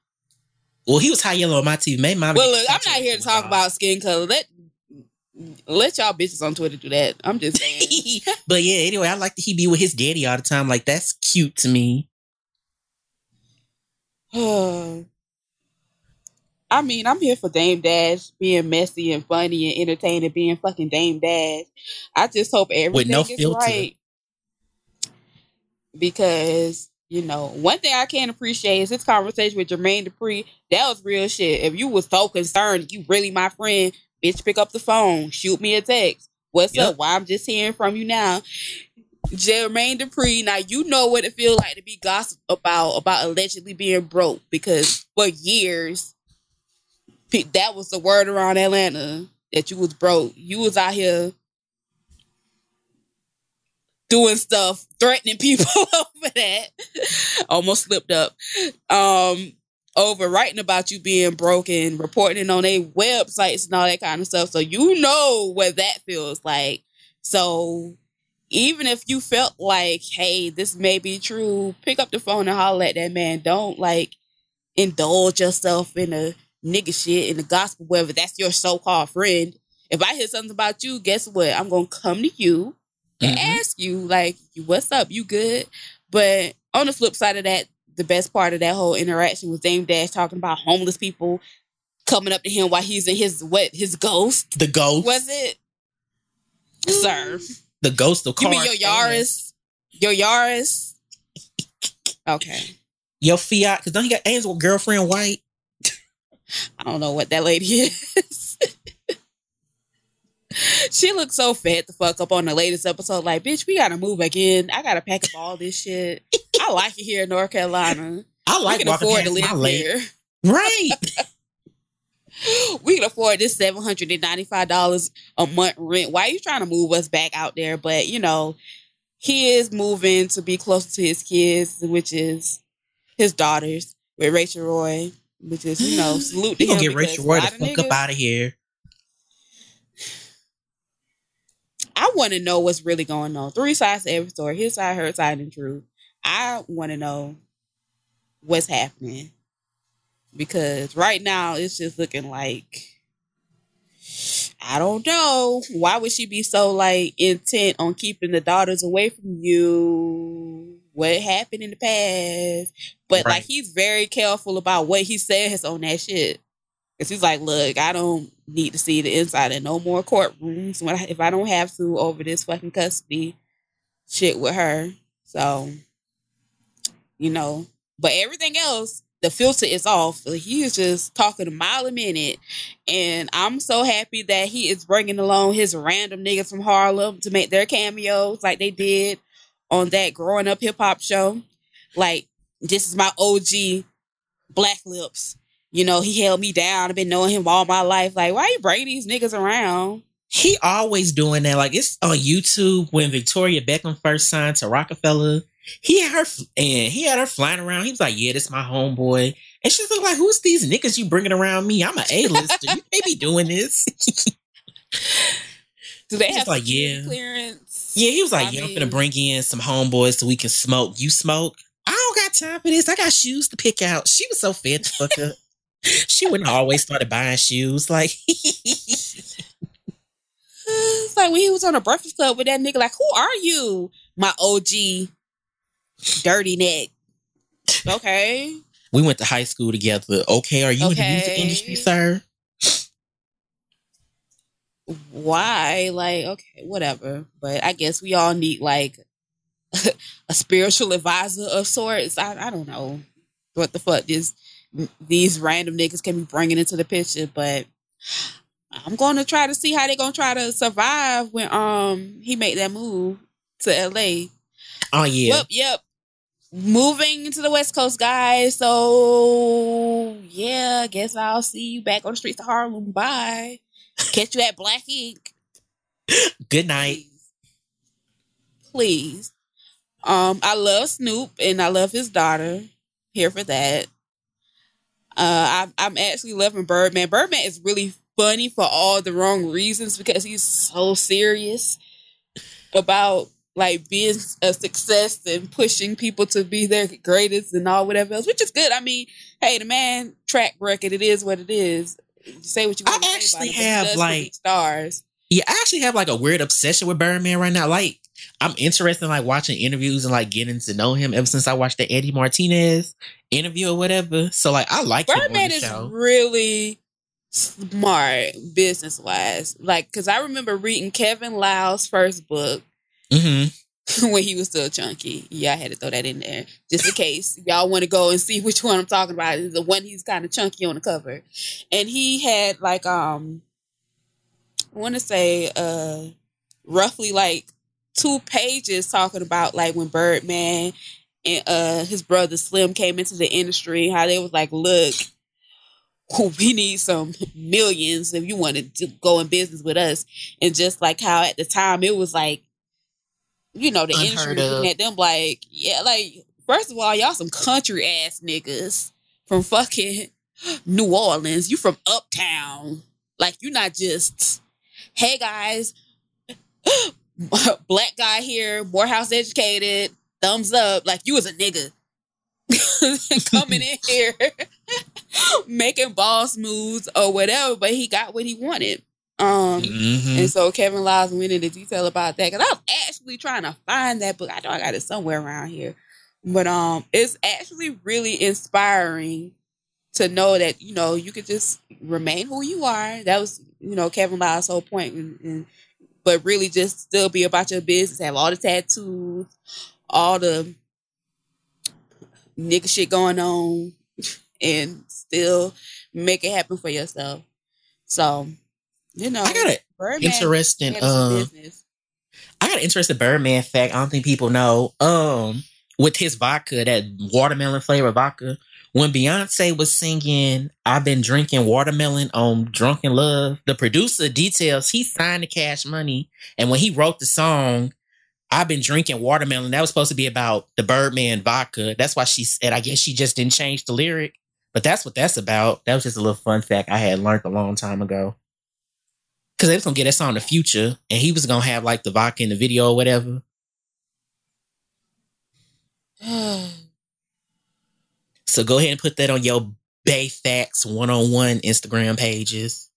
[SPEAKER 1] Well, he was high yellow on my TV. My
[SPEAKER 2] Well, look, I'm not here to talk about skin color. Let let y'all bitches on Twitter do that. I'm just saying. [laughs]
[SPEAKER 1] but yeah, anyway, I like that he be with his daddy all the time. Like that's cute to me. [sighs]
[SPEAKER 2] I mean, I'm here for Dame Dash being messy and funny and entertaining, being fucking Dame Dash. I just hope everything
[SPEAKER 1] no
[SPEAKER 2] is
[SPEAKER 1] filter.
[SPEAKER 2] right. Because, you know, one thing I can't appreciate is this conversation with Jermaine Dupri. That was real shit. If you was so concerned, you really my friend, bitch, pick up the phone, shoot me a text. What's
[SPEAKER 1] Yep.
[SPEAKER 2] up? Why I'm just hearing from you now. Jermaine Dupri, now you know what it feels like to be gossiped about about allegedly being broke because for years that was the word around Atlanta that you was broke. You was out here doing stuff, threatening people [laughs] over that. Almost slipped up. Um, over writing about you being broken, reporting it on their websites and all that kind of stuff. So you know what that feels like. So even if you felt like, hey, this may be true, pick up the phone and holler at that man. Don't like indulge yourself in a nigga shit in the gospel, whether that's your so called friend. If I hear something about you, guess what? I'm gonna come to you and
[SPEAKER 1] Mhm.
[SPEAKER 2] ask you, like, what's up? You good? But on the flip side of that, the best part of that whole interaction was Dame Dash talking about homeless people coming up to him while he's in his what his ghost.
[SPEAKER 1] The ghost,
[SPEAKER 2] Was it? Sir. [gasps]
[SPEAKER 1] the ghost of
[SPEAKER 2] You mean your Yaris? Your Yaris? Okay.
[SPEAKER 1] Your Fiat, because don't he got Angel girlfriend white?
[SPEAKER 2] I don't know what that lady [laughs] is. [laughs] she looked so fat the fuck up on the latest episode. Like, bitch, we gotta move again. I gotta pack up all this shit. I like it here in North Carolina.
[SPEAKER 1] I like
[SPEAKER 2] we can afford to live here.
[SPEAKER 1] Right. [laughs] [laughs]
[SPEAKER 2] We can afford this seven hundred and ninety five dollars a month rent. Why are you trying to move us back out there? But you know, he is moving to be closer to his kids, which is his daughters with Rachel Roy, which is you know [gasps] salute to
[SPEAKER 1] You gonna get Rachel Roy the fuck up out of here.
[SPEAKER 2] I want to know what's really going on. Three sides to every story. His side, her side, and truth. I want to know what's happening because right now it's just looking like I don't know. Why would she be so like intent on keeping the daughters away from you? What happened in the past? But
[SPEAKER 1] Right.
[SPEAKER 2] like he's very careful about what he says on that shit. Cause he's like, look, I don't need to see the inside of no more courtrooms when I, if I don't have to over this fucking custody shit with her. So, you know, but everything else, the filter is off. He is just talking a mile a minute, and I'm so happy that he is bringing along his random niggas from Harlem to make their cameos like they did on that growing up hip hop show. Like, this is my OG Black Lips. You know, he held me down. I've been knowing him all my life. Like, why you bringing these niggas around?
[SPEAKER 1] He always doing that. Like it's on YouTube when Victoria Beckham first signed to Roc-A-Fella. He had her and he had her flying around. He was like, "Yeah, this my homeboy," and she's like, "Who's these niggas you bringing around me? I'm an A-lister. you can't be doing this." [laughs]
[SPEAKER 2] Do they
[SPEAKER 1] He's
[SPEAKER 2] have
[SPEAKER 1] like, yeah.
[SPEAKER 2] clearance?
[SPEAKER 1] yeah, he was like,
[SPEAKER 2] I
[SPEAKER 1] "Yeah, I'm gonna bring in some homeboys so we can smoke. You smoke? I don't got time for this. I got shoes to pick out." She was so fed the fuck up. She wouldn't always started buying shoes. Like, [laughs]
[SPEAKER 2] It's like when he was on a Breakfast Club with that nigga. Like, who are you? My OG, dirty neck. Okay.
[SPEAKER 1] we went to high school together. Okay, are you in the music industry, sir?
[SPEAKER 2] Why? Like, okay, whatever. But I guess we all need like [laughs] a spiritual advisor of sorts. I, I don't know what the fuck this these random niggas can be bringing into the picture, but I'm going to try to see how they going to try to survive when um he made that move to LA.
[SPEAKER 1] Oh yeah.
[SPEAKER 2] Yep, yep. Moving to the West Coast, guys. So yeah, I guess I'll see you back on the streets of Harlem. Bye. Catch you at Black Ink. [laughs]
[SPEAKER 1] Good night.
[SPEAKER 2] Please. Please. Um, I love Snoop and I love his daughter. Here for that. Uh, I, I'm actually loving Birdman. Birdman is really funny for all the wrong reasons because he's so serious about like being a success and pushing people to be their greatest and all whatever else, which is good. I mean, hey, the man track record, it is what it is. Say what you want
[SPEAKER 1] I
[SPEAKER 2] to
[SPEAKER 1] actually
[SPEAKER 2] say about it,
[SPEAKER 1] have,
[SPEAKER 2] does
[SPEAKER 1] like-
[SPEAKER 2] stars.
[SPEAKER 1] Yeah, I actually have like a weird obsession with Birdman right now. Like, I'm interested in like watching interviews and like getting to know him ever since I watched the Angie Martinez interview or whatever. So like, I like
[SPEAKER 2] Birdman is
[SPEAKER 1] show.
[SPEAKER 2] really smart business wise. Like, cause I remember reading Kevin Liles' first book
[SPEAKER 1] hmm [laughs]
[SPEAKER 2] when he was still chunky. Yeah, I had to throw that in there just in case y'all want to go and see which one I'm talking about. Is The one he's kind of chunky on the cover, and he had like um, I want to say uh, roughly like two pages talking about like when Birdman and uh his brother Slim came into the industry, how they was like, look. [laughs] We need some millions if you want to go in business with us, and just like how at the time it was like you know, the
[SPEAKER 1] Unheard
[SPEAKER 2] industry
[SPEAKER 1] of.
[SPEAKER 2] looking at them like, yeah, like, first of all, y'all some country ass niggas from fucking New Orleans. You from uptown. Like, you not just, hey guys, [laughs] black guy here, Morehouse educated, thumbs up. Like, you was a nigga. [laughs] Coming in [laughs] here, making boss moves or whatever, but he got what he wanted. Um,
[SPEAKER 1] hmm
[SPEAKER 2] and so Kevin Liles went into detail about that because I was actually trying to find that book. I know I got it somewhere around here, but um, it's actually really inspiring to know that you know you could just remain who you are. That was you know Kevin Liles' whole point, and, and but really just still be about your business. Have all the tattoos, all the nigga shit going on, and still make it happen for yourself. So, you know,
[SPEAKER 1] I got an
[SPEAKER 2] Birdman
[SPEAKER 1] interesting. Um. I got an interesting Birdman fact. I don't think people know. Um, with his vodka, that watermelon flavor vodka. When Beyonce was singing "I've Been Drinking Watermelon" on "Drunk in Love," the producer details he signed the Cash Money, and when he wrote the song "I've Been Drinking Watermelon," that was supposed to be about the Birdman vodka. That's why she said. I guess she just didn't change the lyric, but that's what that's about. That was just a little fun fact I had learned a long time ago. Cause they was gonna get that song in the future, and he was gonna have like the vodka in the video or whatever. So go ahead and put that on your Bay Facts one on one Instagram pages.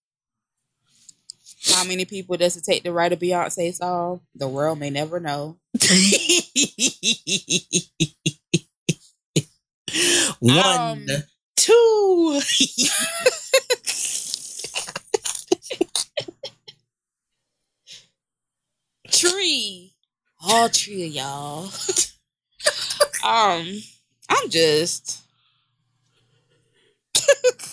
[SPEAKER 2] How many people does it take to write a Beyonce song? The world may never know. [laughs]
[SPEAKER 1] one,
[SPEAKER 2] Um,
[SPEAKER 1] two. [laughs]
[SPEAKER 2] Tree. All tree of y'all. [laughs] um, I'm just [laughs]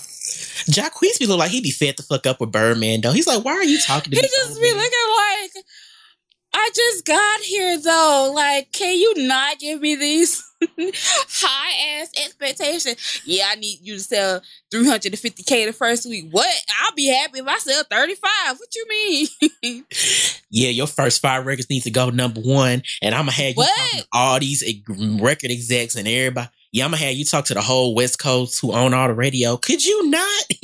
[SPEAKER 1] Jacquees be look like he be fed the fuck up with Birdman though. He's like, why are you talking to
[SPEAKER 2] he
[SPEAKER 1] me?
[SPEAKER 2] He just
[SPEAKER 1] so
[SPEAKER 2] be
[SPEAKER 1] bad?"
[SPEAKER 2] looking like I just got here though. Like, can you not give me these [laughs] high ass expectations? Yeah, I need you to sell 350k the first week. What? I'll be happy if I sell 35. What you mean? [laughs]
[SPEAKER 1] yeah, your first five records need to go number one, and I'm gonna have you
[SPEAKER 2] What?
[SPEAKER 1] talking to all these record execs and everybody. Yeah, I'm gonna have you talk to the whole West Coast who own all the radio. Could you not? [laughs]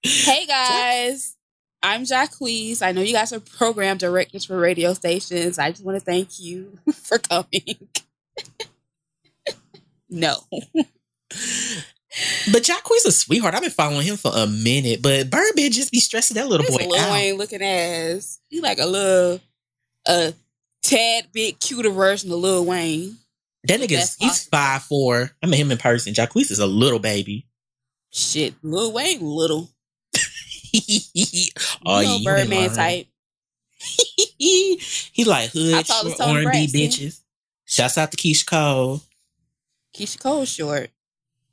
[SPEAKER 2] Hey guys, I'm Jacquees. I know you guys are program directors for radio stations. I just want to thank you [laughs] for coming. [laughs] no.
[SPEAKER 1] But Jacquees a sweetheart. I've been following him for a minute, but Birdman just be stressing that little boy
[SPEAKER 2] Lil
[SPEAKER 1] out.
[SPEAKER 2] Wayne looking ass. He like a little, a tad bit cuter version of Lil Wayne.
[SPEAKER 1] That nigga's he's five four. I met him in person. Jacquees is a little baby.
[SPEAKER 2] Shit, Lil Wayne little. [laughs]
[SPEAKER 1] oh,
[SPEAKER 2] you know,
[SPEAKER 1] you ain't
[SPEAKER 2] Birdman type. [laughs]
[SPEAKER 1] he like hood
[SPEAKER 2] thought it was
[SPEAKER 1] short R and B bitches. Shouts out to Keyshia Cole.
[SPEAKER 2] Keyshia Cole short.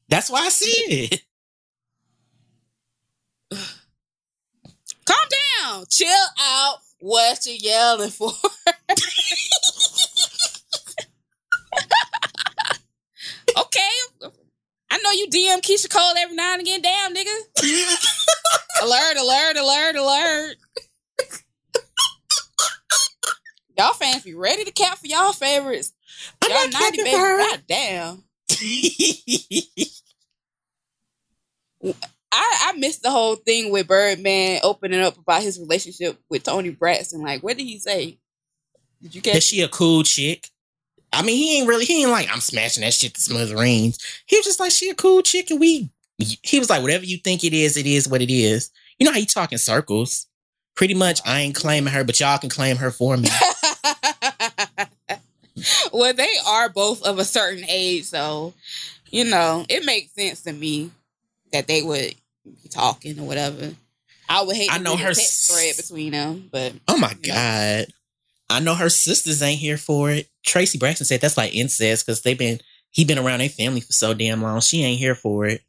[SPEAKER 1] That's why I see it. [laughs] [sighs]
[SPEAKER 2] Calm down. Chill out. What you yelling for? okay. I know you DM Keyshia Cole every now and again. Damn, nigga. [laughs] alert, alert, alert, alert. y'all fans be ready to cap for y'all favorites.
[SPEAKER 1] I'm
[SPEAKER 2] Y'all
[SPEAKER 1] not
[SPEAKER 2] 90
[SPEAKER 1] capping
[SPEAKER 2] baby.
[SPEAKER 1] for her.
[SPEAKER 2] God damn. [laughs] I, I missed the whole thing with Birdman opening up about his relationship with Toni Braxton. Like, what did he say? Did you
[SPEAKER 1] That
[SPEAKER 2] catch?
[SPEAKER 1] she a cool chick. I mean, he ain't really, he ain't like, I'm smashing that shit to smithereens. He was just like, she a cool chick, and we, he was like, whatever you think it is, it is what it is. You know how you talk in circles? Pretty much, I ain't claiming her, but y'all can claim her for me. [laughs]
[SPEAKER 2] well, they are both of a certain age, so you know it makes sense to me that they would be talking or whatever. I would hate
[SPEAKER 1] I
[SPEAKER 2] to
[SPEAKER 1] know her s-
[SPEAKER 2] thread between them, but
[SPEAKER 1] Oh my. God. I know her sisters ain't here for it. Traci Braxton said that's like incest because they've been, he been around their family for so damn long. She ain't here for it.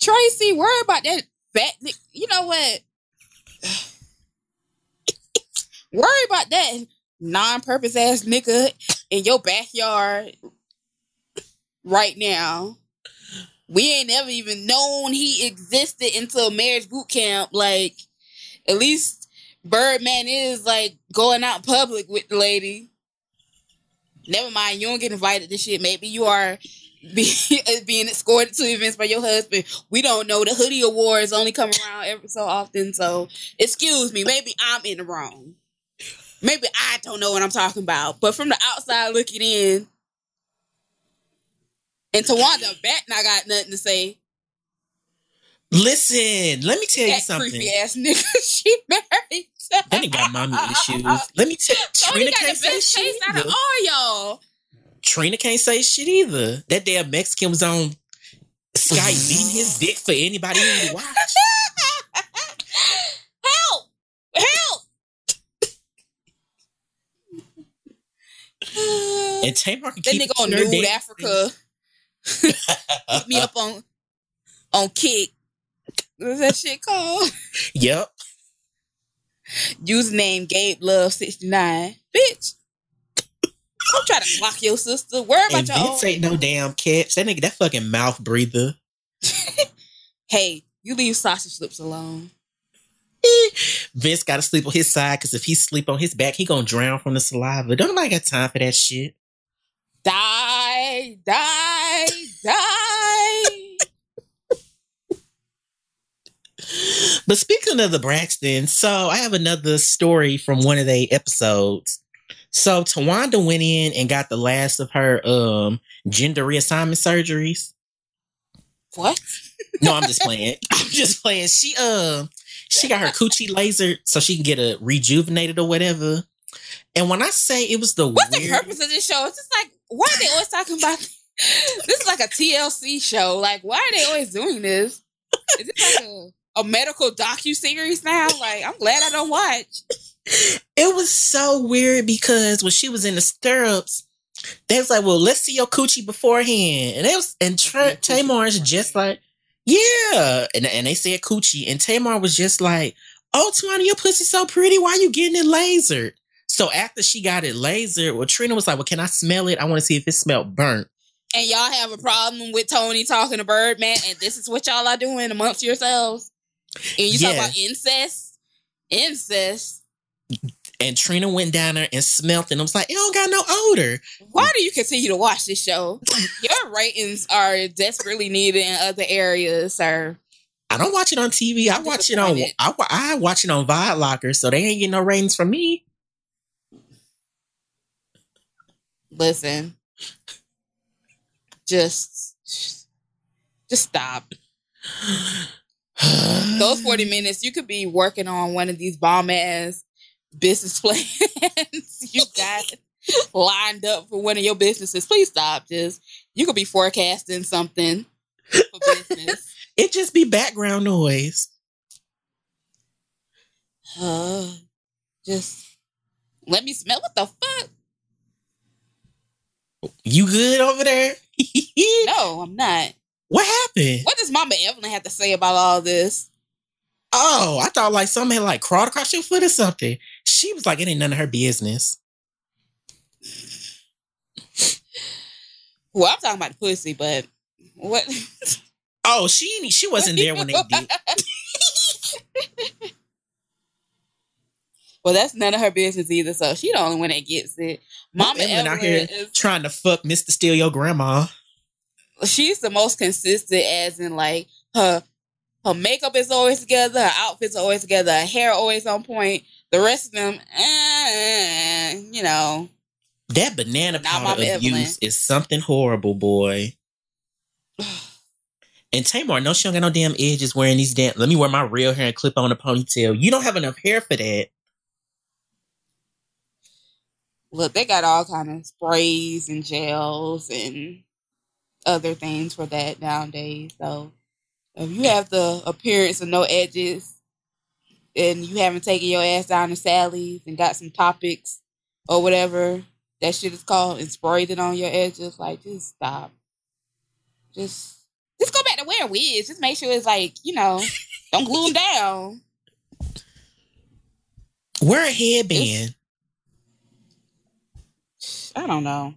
[SPEAKER 2] Traci, worry about that fat. You know what? [sighs] worry about that non-purpose ass nigga in your backyard right now. We ain't never even known he existed until marriage boot camp. Like, at least Birdman is like going out public with the lady. Never mind, you don't get invited to shit. Maybe you are be, [laughs] uh, being escorted to events by your husband. We don't know. The hoodie awards only come around every so often. So, excuse me, maybe I'm in the wrong. Maybe I don't know what I'm talking about. But from the outside looking in, and Towanda bet I got nothing to say.
[SPEAKER 1] Listen, let me tell you something.
[SPEAKER 2] creepy ass nigga [laughs] she married.
[SPEAKER 1] That nigga got mommy issues. Let me tell [laughs] Trina
[SPEAKER 2] got
[SPEAKER 1] can't say shit
[SPEAKER 2] out of all y'all.
[SPEAKER 1] Trina can't say shit either. That damn Mexican was on Skype beating [laughs] his dick for anybody would watch. [laughs]
[SPEAKER 2] Help! Help!
[SPEAKER 1] And Tamar can
[SPEAKER 2] that
[SPEAKER 1] keep
[SPEAKER 2] nigga on Nude. Africa. Put me up on on Kik. What's that shit called?
[SPEAKER 1] Yep.
[SPEAKER 2] Username Gabe Love 69. Bitch. Don't try to block your sister. Worry
[SPEAKER 1] And
[SPEAKER 2] about your own.
[SPEAKER 1] Vince ain't no damn catch. That nigga, that fucking mouth breather. [laughs]
[SPEAKER 2] Hey, you leave sausage slips alone. [laughs]
[SPEAKER 1] Vince got to sleep on his side because if he sleep on his back, he gonna drown from the saliva. Don't nobody got time for that shit.
[SPEAKER 2] Die, die, die.
[SPEAKER 1] But speaking of the Braxton, so I have another story from one of the episodes. So Towanda went in and got the last of her um gender reassignment surgeries.
[SPEAKER 2] What?
[SPEAKER 1] No, I'm just playing. [laughs] I'm just playing. She um she got her coochie lasered so she can get a rejuvenated or whatever. And when I say it was the
[SPEAKER 2] What's the purpose of this show? It's just like, why are they always talking about [laughs] this? Is like a TLC show. Like, why are they always doing this? Is it like a, a medical docu series now? Like, I'm glad I don't watch.
[SPEAKER 1] it was so weird because when she was in the stirrups, they was like, "Well, let's see your coochie beforehand," and they was and Tra- Tamar's just like, "Yeah," and and they said coochie, and Tamar was just like, "Oh, Towanda, your pussy so pretty. Why are you getting it lasered?" So after she got it lasered, well, Trina was like, "Well, can I smell it? I want to see if it smelled burnt."
[SPEAKER 2] And y'all have a problem with Toni talking to Birdman, and this is what y'all are doing amongst yourselves. And you talk about incest, incest.
[SPEAKER 1] And Trina went down there and smelt it I was like, it don't got no odor.
[SPEAKER 2] Why do you continue to watch this show? Your ratings are desperately needed in other areas, sir.
[SPEAKER 1] I don't watch it on TV. I watch it on. I, I watch it on Vide Locker, so they ain't getting no ratings from me.
[SPEAKER 2] Listen, just, just stop. [sighs] [sighs] [sighs] Those forty minutes, you could be working on one of these bomb ass business [laughs] plans you got lined up for one of your businesses. Please stop. Just you could be forecasting something for business. [laughs]
[SPEAKER 1] It just be background noise.
[SPEAKER 2] Uh, just let me smell. What the fuck?
[SPEAKER 1] You good over there? [laughs]
[SPEAKER 2] No, I'm not.
[SPEAKER 1] What happened?
[SPEAKER 2] What does Mama Evelyn have to say about all this?
[SPEAKER 1] Oh, I thought like something had like crawled across your foot or something. She was like, it ain't none of her business.
[SPEAKER 2] Well, I'm talking about the pussy, but what? [laughs]
[SPEAKER 1] Oh, she she wasn't there when they did. [laughs]
[SPEAKER 2] well, that's none of her business either. So she the only one that gets it. Mama
[SPEAKER 1] Evelyn out here
[SPEAKER 2] is
[SPEAKER 1] trying to fuck Mr. Steal Your Grandma.
[SPEAKER 2] She's the most consistent, as in like her her makeup is always together, her outfits are always together, her hair always on point. The rest of them, eh, you know,
[SPEAKER 1] That banana powder abuse
[SPEAKER 2] Evelyn.
[SPEAKER 1] is something horrible, boy. [sighs] And Tamar, no, she don't got no damn edges wearing these damn. Let me wear my real hair and clip on a ponytail. You don't have enough hair for that.
[SPEAKER 2] look, they got all kind of sprays and gels and other things for that nowadays. So if you have the appearance of no edges and you haven't taken your ass down to Sally's and got some Toppiks or whatever that shit is called and sprayed it on your edges, like just stop. Just just go back to wearing wigs. Just make sure it's like, you know, don't glue them [laughs] down.
[SPEAKER 1] Wear a headband.
[SPEAKER 2] I don't know.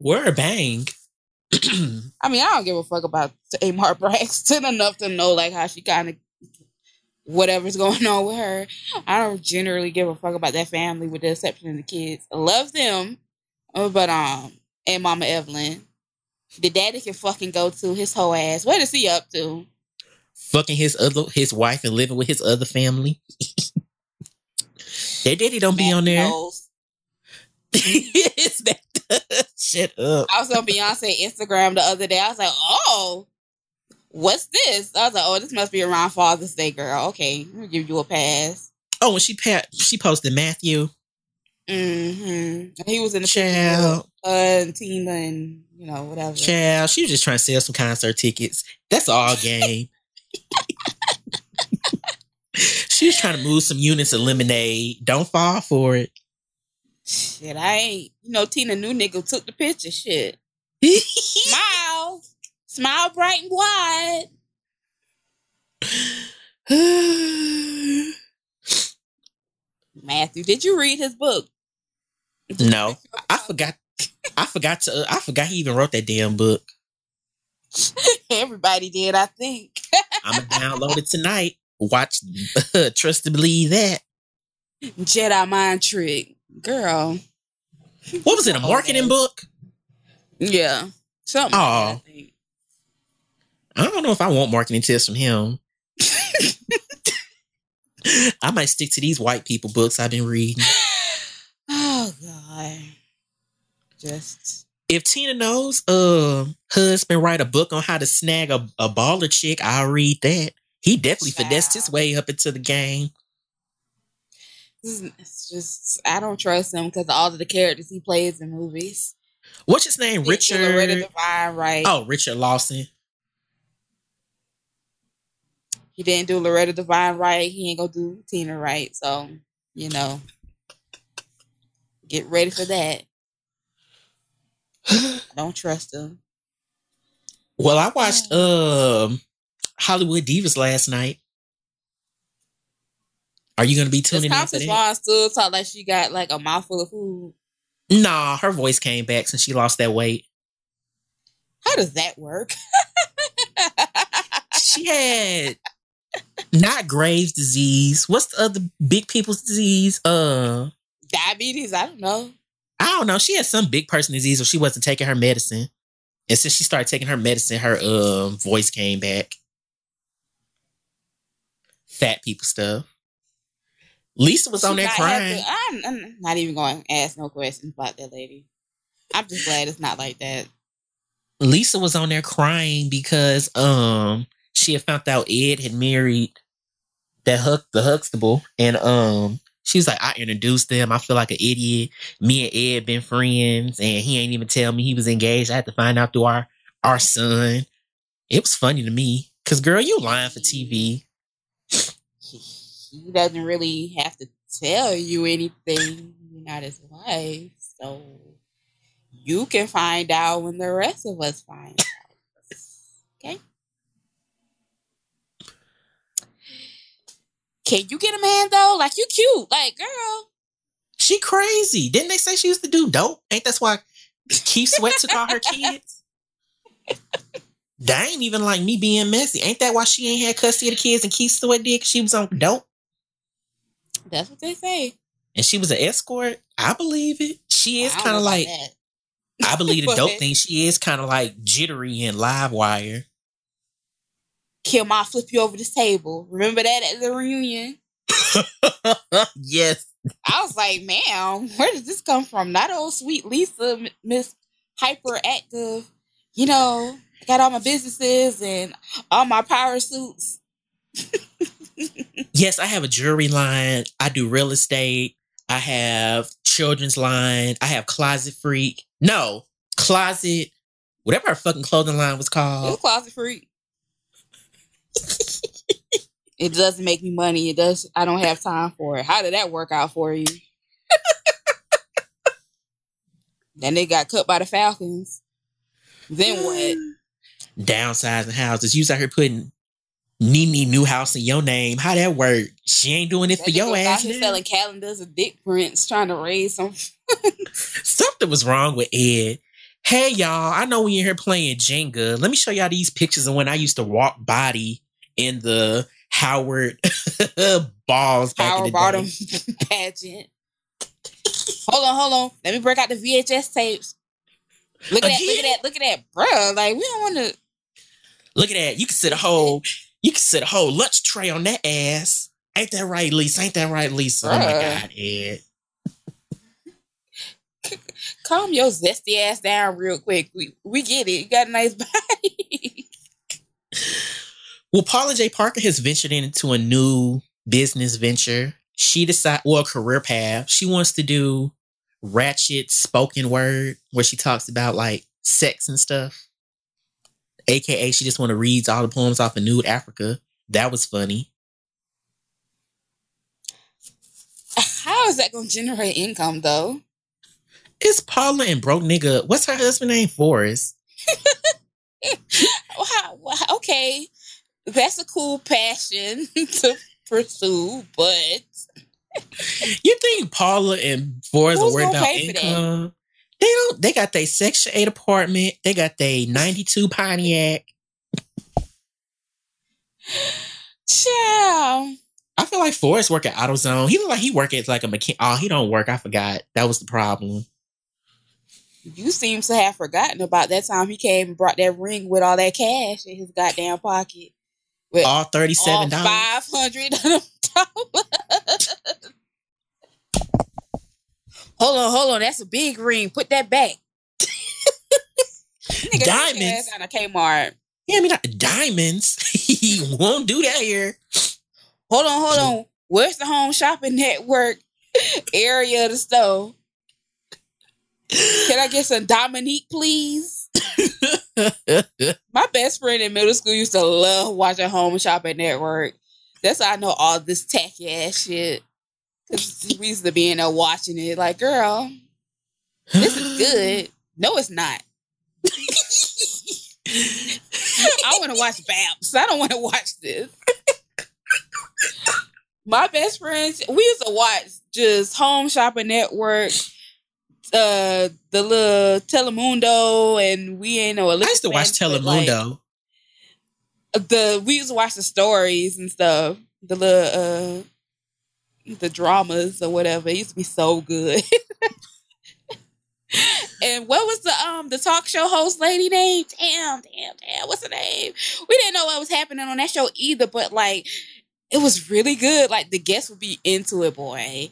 [SPEAKER 1] Wear a bang. [clears throat]
[SPEAKER 2] I mean, I don't give a fuck about Tamar [laughs] Braxton enough to know like how she kind of whatever's going on with her. I don't generally give a fuck about that family, with the exception of the kids. I love them, uh, but um, and Mama Evelyn, the daddy can fucking go to his whole ass. What is he up to?
[SPEAKER 1] Fucking his other his wife and living with his other family. [laughs] Their daddy don't be on there.
[SPEAKER 2] Knows.
[SPEAKER 1] It's that- [laughs] Shut up.
[SPEAKER 2] I was on Beyonce Instagram the other day. I was like, oh, what's this? I was like, oh, this must be around Father's Day, girl. Okay, I'm gonna give you a pass.
[SPEAKER 1] Oh, when she pa- she posted Matthew.
[SPEAKER 2] hmm He was in the
[SPEAKER 1] Child.
[SPEAKER 2] uh, and Tina and you know whatever.
[SPEAKER 1] Child, she was just trying to sell some concert tickets. That's all game. [laughs] she was trying to move some units of lemonade. Don't fall for it.
[SPEAKER 2] Shit, I ain't. You know, Tina new nigga took the picture. Shit, [laughs] smile, smile bright and wide. Matthew, did you read his book?
[SPEAKER 1] no, I forgot. I forgot to. uh, I forgot he even wrote that damn book. [laughs]
[SPEAKER 2] Everybody did, I think.
[SPEAKER 1] I'm gonna download it tonight. Watch. [laughs] trust to believe that.
[SPEAKER 2] Jedi mind trick, girl.
[SPEAKER 1] What was it? A marketing book?
[SPEAKER 2] Yeah, something. like. I.
[SPEAKER 1] I don't know if I want marketing tips from him. [laughs] I might stick to these white people books I've been reading. [sighs]
[SPEAKER 2] Oh god, just
[SPEAKER 1] If Tina knows uh husband write a book on how to snag a, a baller chick, I'll read that. He definitely finessed his way up into the game.
[SPEAKER 2] It's just I don't trust him because all of the characters he plays in movies.
[SPEAKER 1] What's his name?
[SPEAKER 2] Didn't Loretta
[SPEAKER 1] Richard.
[SPEAKER 2] Devine right.
[SPEAKER 1] Oh, Richard Lawson.
[SPEAKER 2] He didn't do Loretta Devine right. He ain't gonna do Tina right. So you know, get ready for that. I [sighs] don't trust him.
[SPEAKER 1] Well, I watched um Hollywood Divas last night. Are you gonna be
[SPEAKER 2] Does
[SPEAKER 1] tuning in for
[SPEAKER 2] Countess
[SPEAKER 1] that?
[SPEAKER 2] Vaughn still talk like she got like a mouthful of food?
[SPEAKER 1] Nah, her voice came back since she lost that weight.
[SPEAKER 2] How does that work? [laughs]
[SPEAKER 1] She had not Graves' disease. What's the other big people's disease? Uh
[SPEAKER 2] Diabetes? I don't know.
[SPEAKER 1] I don't know. She had some big person disease or she wasn't taking her medicine. And since she started taking her medicine, her um voice came back. Fat people stuff. Lisa was on there crying.
[SPEAKER 2] to- I'm, I'm not even going to ask no questions about that lady. I'm just glad it's not like that.
[SPEAKER 1] Lisa was on there crying because um she had found out Ed had married that Huck the Huxtable and um she was like I introduced them. I feel like an idiot. Me and Ed been friends and he ain't even tell me he was engaged. I had to find out through our our son. It was funny to me cuz girl you lying for TV.
[SPEAKER 2] He, doesn't really have to tell you anything. You're not his wife. So you can find out when the rest of us find out. Okay? Can you get a man though? Like you cute. Like, girl.
[SPEAKER 1] She crazy. Didn't they say she used to do dope? Ain't that's why Keith Sweat took all her [laughs] kids? That ain't even like me being messy. Ain't that why she ain't had custody of the kids and Keith Stewart did? 'Cause she was on dope.
[SPEAKER 2] That's what they say.
[SPEAKER 1] And she was an escort. I believe it. She is kind of like. I believe [laughs] the dope thing. She is kind of like jittery and live wire.
[SPEAKER 2] Kim, I'll flip you over this table. Remember that at the reunion? [laughs]
[SPEAKER 1] yes.
[SPEAKER 2] I was like, ma'am, where did this come from? Not old sweet Lisa, Miss Hyperactive. You know, I got all my businesses and all my power suits. [laughs]
[SPEAKER 1] Yes, I have a jewelry line. I do real estate. I have children's line. I have closet freak. No, closet, whatever her fucking clothing line was
[SPEAKER 2] It's
[SPEAKER 1] called.
[SPEAKER 2] closet freak. it doesn't make me money. It does. I don't have time for it. How did that work out for you? then they got cut by the Falcons. Then what? [gasps]
[SPEAKER 1] Downsizing houses. You out here putting Nene new house in your name. How that work? She ain't doing it
[SPEAKER 2] That
[SPEAKER 1] for your
[SPEAKER 2] out
[SPEAKER 1] ass.
[SPEAKER 2] here
[SPEAKER 1] now.
[SPEAKER 2] selling calendars of dick prints, trying to raise some. [laughs]
[SPEAKER 1] Something was wrong with Ed. Hey y'all, I know we in here playing Jenga. Let me show y'all these pictures of when I used to walk body in the Howard [laughs] balls back in
[SPEAKER 2] power
[SPEAKER 1] the
[SPEAKER 2] bottom
[SPEAKER 1] day. [laughs]
[SPEAKER 2] pageant. hold on, hold on. Let me break out the VHS tapes. Look at that, look at that, look at that, bro. Like we don't want to.
[SPEAKER 1] Look at that. You can sit a whole you can sit a whole lunch tray on that ass. Ain't that right, Lisa? Ain't that right, Lisa? Oh my
[SPEAKER 2] Bruh.
[SPEAKER 1] god, Ed. [laughs]
[SPEAKER 2] calm your zesty ass down real quick. We we get it. You got a nice [laughs] body.
[SPEAKER 1] Well, Paula Jai Parker has ventured into a new business venture. She decided, well, a career path. She wants to do ratchet spoken word where she talks about like sex and stuff. AKA, she just want to read all the poems off of Nude Africa. That was funny.
[SPEAKER 2] How is that going to generate income though?
[SPEAKER 1] It's Paula and broke nigga. What's her husband name? Forrest. [laughs]
[SPEAKER 2] How- okay, that's a cool passion [laughs] to pursue, but
[SPEAKER 1] You think Paula and Forrest are
[SPEAKER 2] Who's
[SPEAKER 1] worried about
[SPEAKER 2] pay for that?
[SPEAKER 1] income? They don't. They got their Section Eight apartment. They got their '92 Pontiac.
[SPEAKER 2] child.
[SPEAKER 1] I feel like Forrest work at AutoZone. He look like he work at like a mechanic. Oh, he don't work. I forgot. That was the problem.
[SPEAKER 2] You seem to have forgotten about that time he came and brought that ring with all that cash in his goddamn pocket. With
[SPEAKER 1] All thirty-seven dollars.
[SPEAKER 2] five hundred dollars. [laughs] hold on, hold on. That's a big ring. Put that back. [laughs] Nigga,
[SPEAKER 1] Diamonds.
[SPEAKER 2] ass Down to Kmart.
[SPEAKER 1] Yeah, I mean not diamonds. [laughs] he won't do that here.
[SPEAKER 2] Hold on, hold on. Where's the home shopping network [laughs] area of the store? Can I get some Diamonique, please? My best friend in middle school used to love watching Home Shopping Network. That's how I know all this tacky ass shit. 'Cause we used to be in there watching it. Like, girl, this is good. [gasps] No, it's not. [laughs] I want to watch Babs. I don't want to watch this. My best friends, we used to watch just Home Shopping Network, uh, the little Telemundo, and we ain't know.
[SPEAKER 1] I used to watch Telemundo.
[SPEAKER 2] the we used to watch the stories and stuff, the little uh, the dramas or whatever. It used to be so good. [laughs] and what was the um the talk show host lady name? Damn, damn, damn. What's her name? We didn't know what was happening on that show either, but like it was really good. Like the guests would be into it, boy.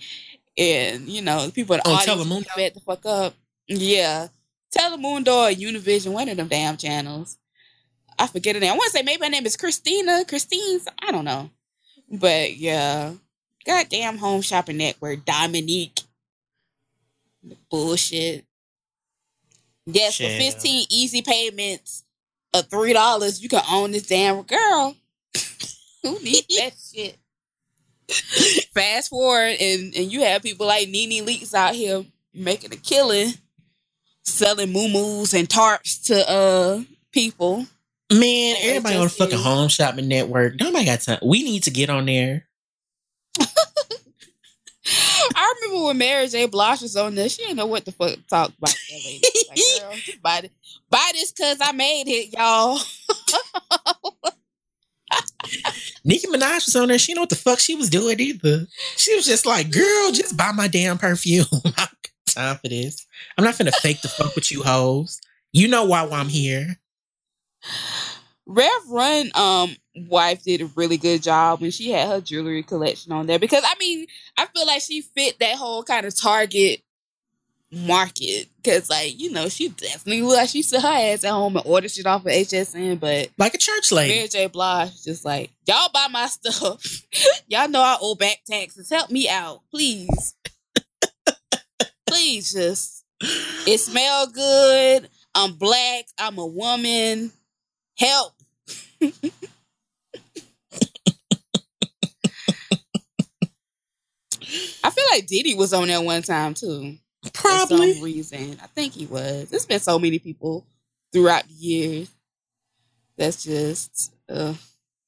[SPEAKER 2] And you know, the people in the
[SPEAKER 1] On
[SPEAKER 2] audience would be
[SPEAKER 1] Telemundo?
[SPEAKER 2] fed the fuck up. Yeah. Telemundo or Univision, one of them damn channels. I forget her name. I want to say maybe her name is Christina. Christine. I don't know. But yeah. Goddamn home shopping network. Diamonique. Bullshit. Yes, for 15 easy payments of three dollars, you can own this damn girl. [laughs] Who needs [laughs] that shit? Fast forward and, and you have people like Nene Leakes out here making a killing, selling moo and tarps to uh people.
[SPEAKER 1] Man, everybody on the fucking
[SPEAKER 2] is.
[SPEAKER 1] home shopping network. Nobody got time. We need to get on there. [laughs]
[SPEAKER 2] I remember when Mary J. Blige was on there, she didn't know what the fuck to talk about. That lady. Like, girl, just buy this, buy this cause I made it, y'all. [laughs]
[SPEAKER 1] Nicki Minaj was on there. She didn't know what the fuck she was doing either. She was just like, girl, just buy my damn perfume. [laughs] time for this. I'm not finna fake the fuck with you hoes. You know why, why I'm here.
[SPEAKER 2] Rev Run um wife did a really good job when she had her jewelry collection on there because I mean I feel like she fit that whole kind of target market because like you know she definitely look like she sit her ass at home and order shit off of HSN but
[SPEAKER 1] like a church lady.
[SPEAKER 2] Mary J. Blige just like y'all buy my stuff. [laughs] Y'all know I owe back taxes. Help me out please. [laughs] Please just it smell good. I'm black. I'm a woman. Help [laughs] I feel like Diddy was on there one time too.
[SPEAKER 1] Probably.
[SPEAKER 2] For some reason. I think he was. There's been so many people throughout the years. That's just uh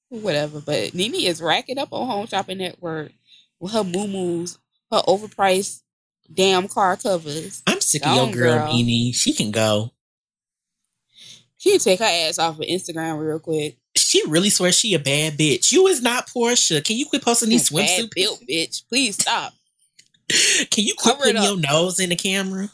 [SPEAKER 2] whatever. But Nene is racking up on Home Shopping Network with her moo her overpriced damn car covers.
[SPEAKER 1] I'm sick of your girl, girl. Nene. She can go.
[SPEAKER 2] She take her ass off of Instagram real quick.
[SPEAKER 1] She really swears she a bad bitch. You is not Porsha. Can you quit posting these swimsuit
[SPEAKER 2] built bitch? Please stop. [laughs]
[SPEAKER 1] Can you quit putting your nose in the camera?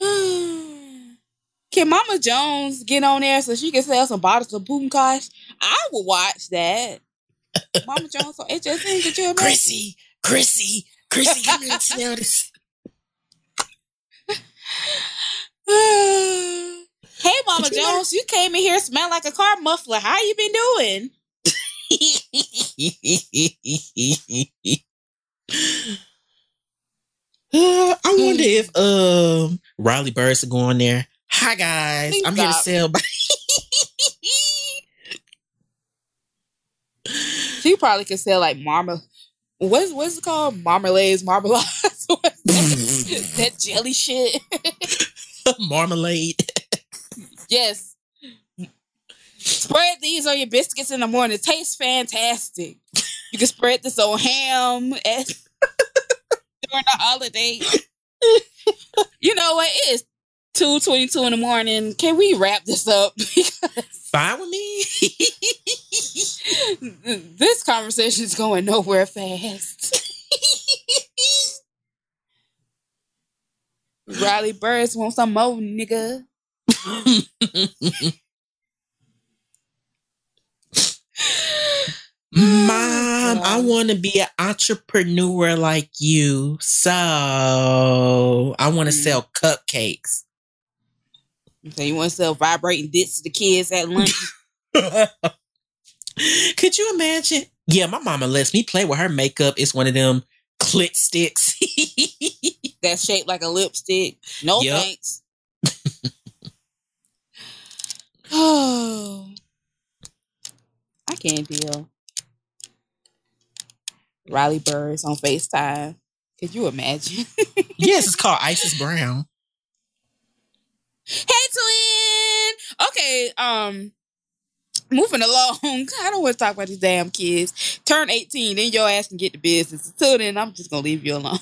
[SPEAKER 1] [sighs]
[SPEAKER 2] can Mama Jones get on there so she can sell some bottles of Boom Kosh? I will watch that. Mama Jones on HSN, could you imagine?
[SPEAKER 1] Chrissy, Chrissy, Chrissy, come here and smell this. [sighs]
[SPEAKER 2] hey, Mama Jones, you came in here smelling like a car muffler. How you been doing?
[SPEAKER 1] Uh, [sighs] I wonder if um Riley Burruss will go on there. Hi guys, Please I'm stop. here to sell. [laughs]
[SPEAKER 2] she probably could sell like marma. What's what's it called? Marmalades, marmalades. [laughs] [laughs] that, jelly shit. [laughs]
[SPEAKER 1] Marmalade. [laughs]
[SPEAKER 2] yes. Spread these on your biscuits in the morning. It tastes fantastic. You can spread this on ham eh, during the holiday. you know what? It is two twenty two in the morning. Can we wrap this up?
[SPEAKER 1] Fine with me.
[SPEAKER 2] this conversation is going nowhere fast. Riley Burruss want some more, nigga.
[SPEAKER 1] Mom, I want to be an entrepreneur like you. So I want to mm. sell cupcakes.
[SPEAKER 2] So you want to sell vibrating dicks to the kids at lunch? [laughs]
[SPEAKER 1] Could you imagine? Yeah, my mama lets me play with her makeup. It's one of them clit sticks. [laughs]
[SPEAKER 2] That's shaped like a lipstick. No yep. thanks. oh, [laughs] [sighs] I can't deal. Riley Burruss on FaceTime. Could you imagine? [laughs]
[SPEAKER 1] yes, it's called Isis Brown.
[SPEAKER 2] Hey twin. Okay, um moving along. [laughs] I don't want to talk about these damn kids. Turn 18, then your ass can get the business. Until then, I'm just gonna leave you alone.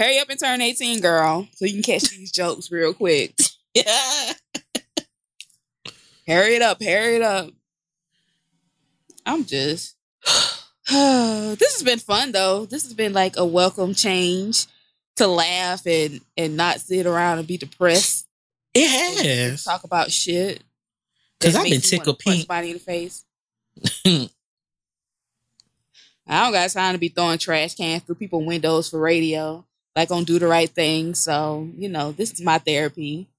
[SPEAKER 2] Hurry up and turn 18, girl, so you can catch these jokes real quick. Yeah. [laughs] hurry it up, hurry it up. I'm just [sighs] this has been fun though. This has been like a welcome change to laugh and and not sit around and be depressed.
[SPEAKER 1] It has.
[SPEAKER 2] Talk about shit.
[SPEAKER 1] Cause I've been tickled pink.
[SPEAKER 2] Somebody in the face. [laughs] I don't got time to be throwing trash cans through people's windows for radio. Like on do the right thing. So you know, this is my therapy. [sighs]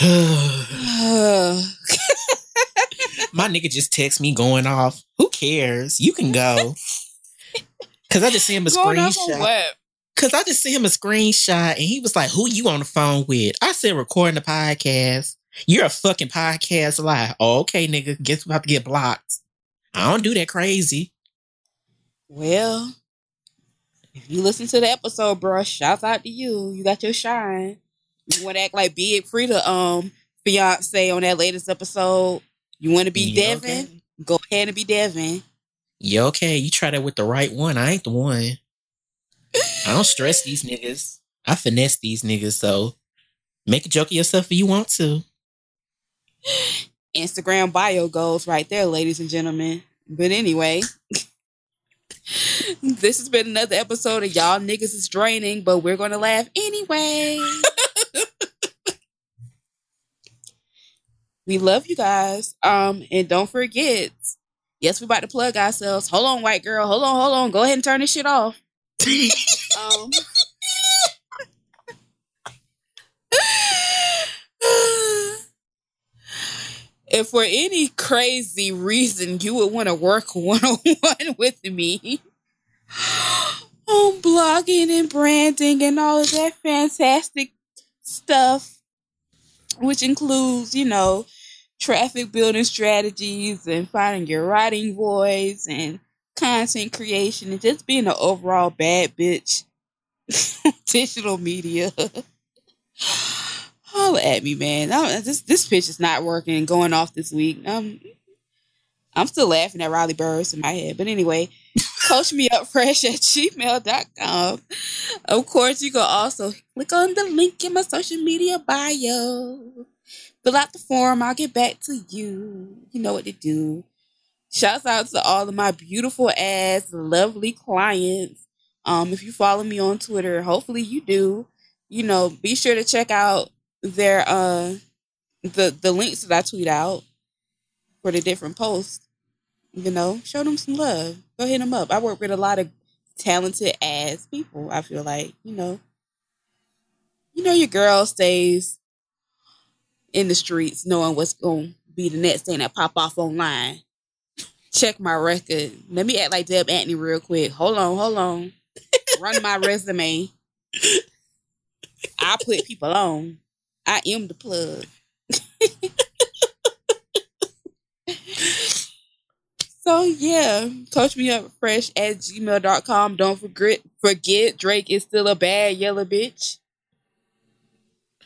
[SPEAKER 2] [sighs]
[SPEAKER 1] my nigga just text me going off. Who cares? You can go. [laughs] Cause I just see him a going screenshot. Cause I just see him a screenshot and he was like, Who you on the phone with? I said recording the podcast. You're a fucking podcast lie. Oh, okay, nigga. Guess we have to get blocked. I don't do that crazy.
[SPEAKER 2] Well, if you listen to the episode, bro, shouts out to you. You got your shine. You want to act like Big Freedia um fiance on that latest episode. You want to be Devin? Okay? Go ahead and be Devin.
[SPEAKER 1] You okay? You try that with the right one. I ain't the one. I don't stress [laughs] these niggas. I finesse these niggas. So make a joke of yourself if you want to.
[SPEAKER 2] Instagram bio goes right there, ladies and gentlemen. But anyway, [laughs] this has been another episode of Y'all Niggas is Draining, but we're going to laugh anyway. [laughs] we love you guys. Um, and don't forget, yes, we're about to plug ourselves. Hold on, white girl. Hold on, hold on. Go ahead and turn this shit off. [laughs] um, [laughs] if for any crazy reason you would want to work one on one with me [gasps] on blogging and branding and all of that fantastic stuff, which includes, you know, traffic building strategies and finding your writing voice and content creation and just being an overall bad bitch [laughs] digital media holla at me, man. I, this this pitch is not working. Going off this week. Um, I'm still laughing at Riley Burruss in my head. But anyway, [laughs] coach me up fresh at gmail.com. Of course, you can also click on the link in my social media bio. Fill out the form. I'll get back to you. You know what to do. Shouts out to all of my beautiful ass, lovely clients. Um, if you follow me on Twitter, hopefully you do. You know, be sure to check out their uh the the links that I tweet out for the different posts. You know, show them some love. Go hit them up. I work with a lot of talented ass people. I feel like you know, you know, your girl stays in the streets, knowing what's going to be the next thing that pop off online. [laughs] Check my record. Let me act like Deb Antony real quick. Hold on, hold on. Run my resume. [laughs] I put people on. I am the plug. [laughs] so yeah, coach me up fresh at gmail.com. Don't forget forget Drake is still a bad yellow bitch.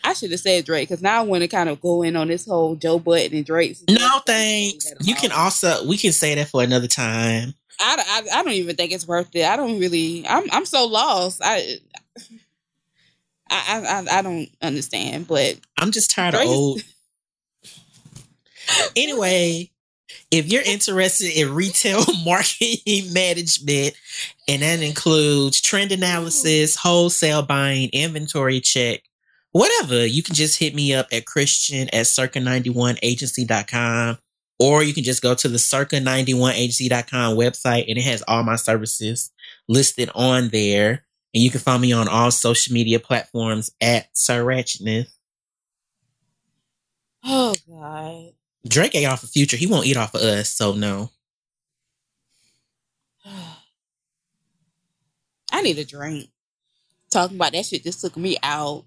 [SPEAKER 2] I should have said Drake because now I want to kind of go in on this whole Joe Budden and Drake.
[SPEAKER 1] No thanks. You can also we can say that for another time.
[SPEAKER 2] I, I, I don't even think it's worth it. I don't really. I'm I'm so lost. I I, I I don't understand, but
[SPEAKER 1] I'm just tired of old. [laughs] anyway, if you're interested in retail [laughs] marketing management, and that includes trend analysis, wholesale buying, inventory check, whatever, you can just hit me up at Christian at circa91agency.com or you can just go to the circa91agency.com website and it has all my services listed on there. And you can find me on all social media platforms at SirRatchettness.
[SPEAKER 2] Oh God.
[SPEAKER 1] Drake ate off of Future. He won't eat off of us, so no. [sighs]
[SPEAKER 2] I need a drink. Talking about that shit just took me out.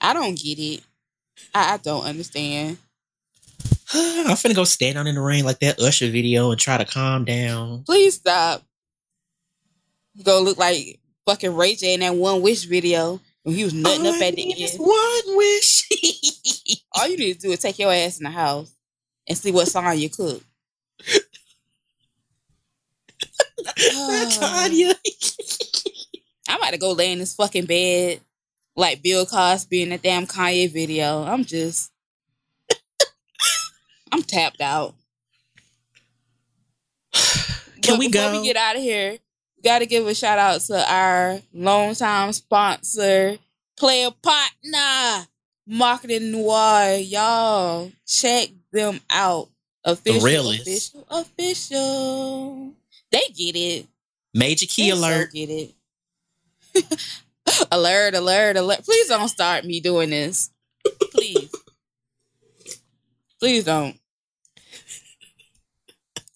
[SPEAKER 2] I don't get it. I, I don't understand. [sighs]
[SPEAKER 1] I'm finna go stand out in the rain like that Usher video and try to calm down.
[SPEAKER 2] Please stop. Go look like fucking Ray J in that One Wish video when he was nutting All up at the end.
[SPEAKER 1] One wish. [laughs] [laughs]
[SPEAKER 2] All you need to do is take your ass in the house and see what song you cook. [sighs] Tanya. [laughs] I'm about to go lay in this fucking bed like Bill Cosby in that damn Kanye video. I'm just, I'm tapped out. [sighs]
[SPEAKER 1] Can but we
[SPEAKER 2] go?
[SPEAKER 1] we
[SPEAKER 2] get out of here, got to give a shout out to our longtime sponsor, player partner, Marketing Noir. Y'all check them out. Official, the official, official. They get it.
[SPEAKER 1] Major key
[SPEAKER 2] they
[SPEAKER 1] alert.
[SPEAKER 2] So get it. [laughs] alert, alert, alert. Please don't start me doing this. Please. Please don't.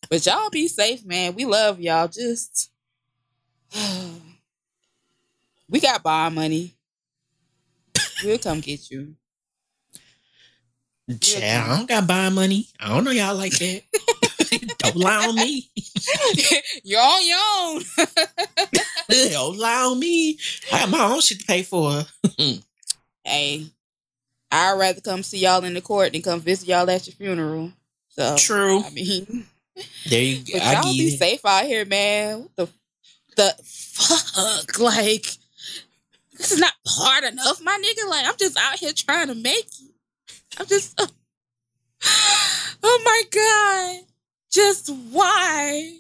[SPEAKER 2] But y'all be safe, man. We love y'all. Just [sighs] we got bond money. We'll come get you.
[SPEAKER 1] Yeah, I don't got bond money. I don't know y'all like that. [laughs] don't lie on me. [laughs]
[SPEAKER 2] You're on your own. [laughs]
[SPEAKER 1] don't lie on me. I got my own shit to pay for.
[SPEAKER 2] hey, I'd rather come see y'all in the court than come visit y'all at your funeral. So
[SPEAKER 1] true.
[SPEAKER 2] I mean,
[SPEAKER 1] there you go.
[SPEAKER 2] But y'all be safe out here, man. What the the fuck? [laughs] Like, this is not hard enough, my nigga. Like I'm just out here trying to make it. I'm just. Uh, [sighs] oh my god! Just why?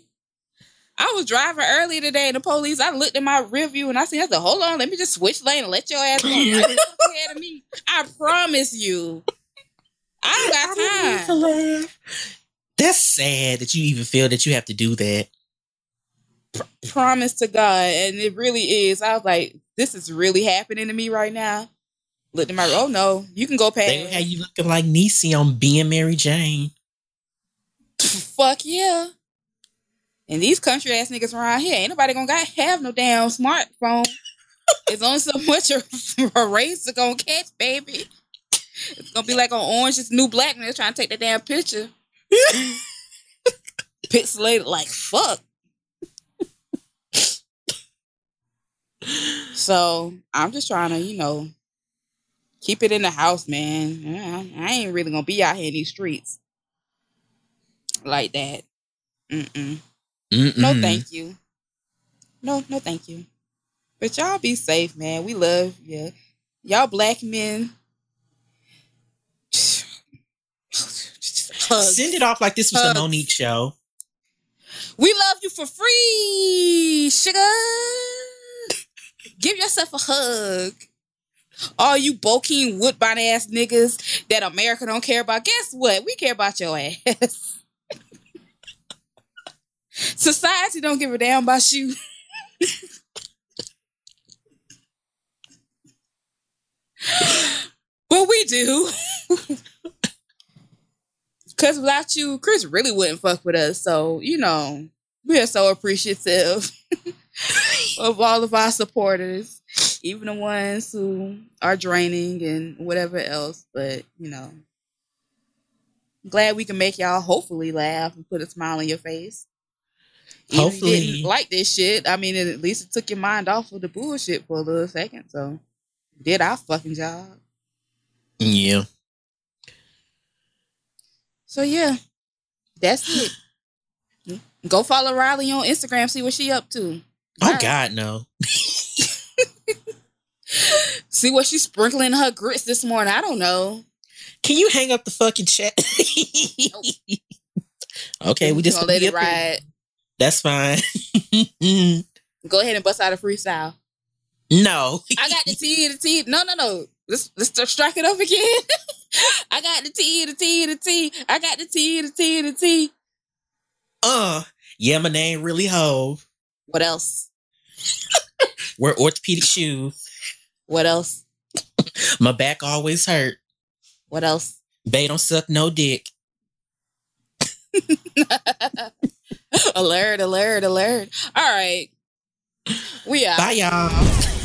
[SPEAKER 2] I was driving early today, and the police. I looked at my rear view and I said, "I said, hold on, let me just switch lane and let your ass go ahead of me." I promise you, I don't got time.
[SPEAKER 1] That's sad that you even feel that you have to do that.
[SPEAKER 2] Pr- promise to God, and it really is. I was like, "This is really happening to me right now." Looked at my, oh no, you can go past.
[SPEAKER 1] They had you looking like Niecy on being Mary Jane.
[SPEAKER 2] Fuck yeah. And these country ass niggas around here, ain't nobody gonna got have no damn smartphone. [laughs] it's only so much a, [laughs] a race to gonna catch, baby. It's gonna be like on Orange is New Black when they're trying to take the damn picture. [laughs] Pixelated like fuck. So I'm just trying to, you know, keep it in the house, man. I ain't really gonna be out here in these streets like that. Mm-mm. Mm-mm. No, thank you. No, no, thank you. But y'all be safe, man. We love you. Y'all black men. [sighs]
[SPEAKER 1] Send it off like this was Hugs. a Mo'Nique show.
[SPEAKER 2] We love you for free, sugar. Give yourself a hug. All you Bokeem Woodbine ass niggas that America don't care about. Guess what? We care about your ass. [laughs] Society don't give a damn about you. [laughs] but we do. [laughs] Cause without you, Chris really wouldn't fuck with us. So, you know, we are so appreciative [laughs] of all of our supporters, even the ones who are draining and whatever else. But, you know, glad we can make y'all hopefully laugh and put a smile on your face. Hopefully, you didn't like this shit. I mean, at least it took your mind off of the bullshit for a little second. So, did our fucking job.
[SPEAKER 1] Yeah.
[SPEAKER 2] So yeah, that's it. [sighs] Go follow Riley on Instagram. See what she up to.
[SPEAKER 1] Oh God, no. [laughs]
[SPEAKER 2] see what she's sprinkling her grits this morning. I don't know.
[SPEAKER 1] Can you hang up the fucking chat? [laughs] okay, we just gonna let it ride. That's fine. [laughs]
[SPEAKER 2] Go ahead and bust out a freestyle.
[SPEAKER 1] No.
[SPEAKER 2] I got the T the T. No, no, no. Let's let's strike it up again. I got the T the T the T. I got the T the T the T.
[SPEAKER 1] Uh, yeah, my name really Hove.
[SPEAKER 2] What else?
[SPEAKER 1] Wear orthopedic shoes.
[SPEAKER 2] What else?
[SPEAKER 1] my back always hurt.
[SPEAKER 2] What else?
[SPEAKER 1] Bay don't suck no dick. [laughs]
[SPEAKER 2] alert, alert, alert. All right. We are.
[SPEAKER 1] Bye, y'all.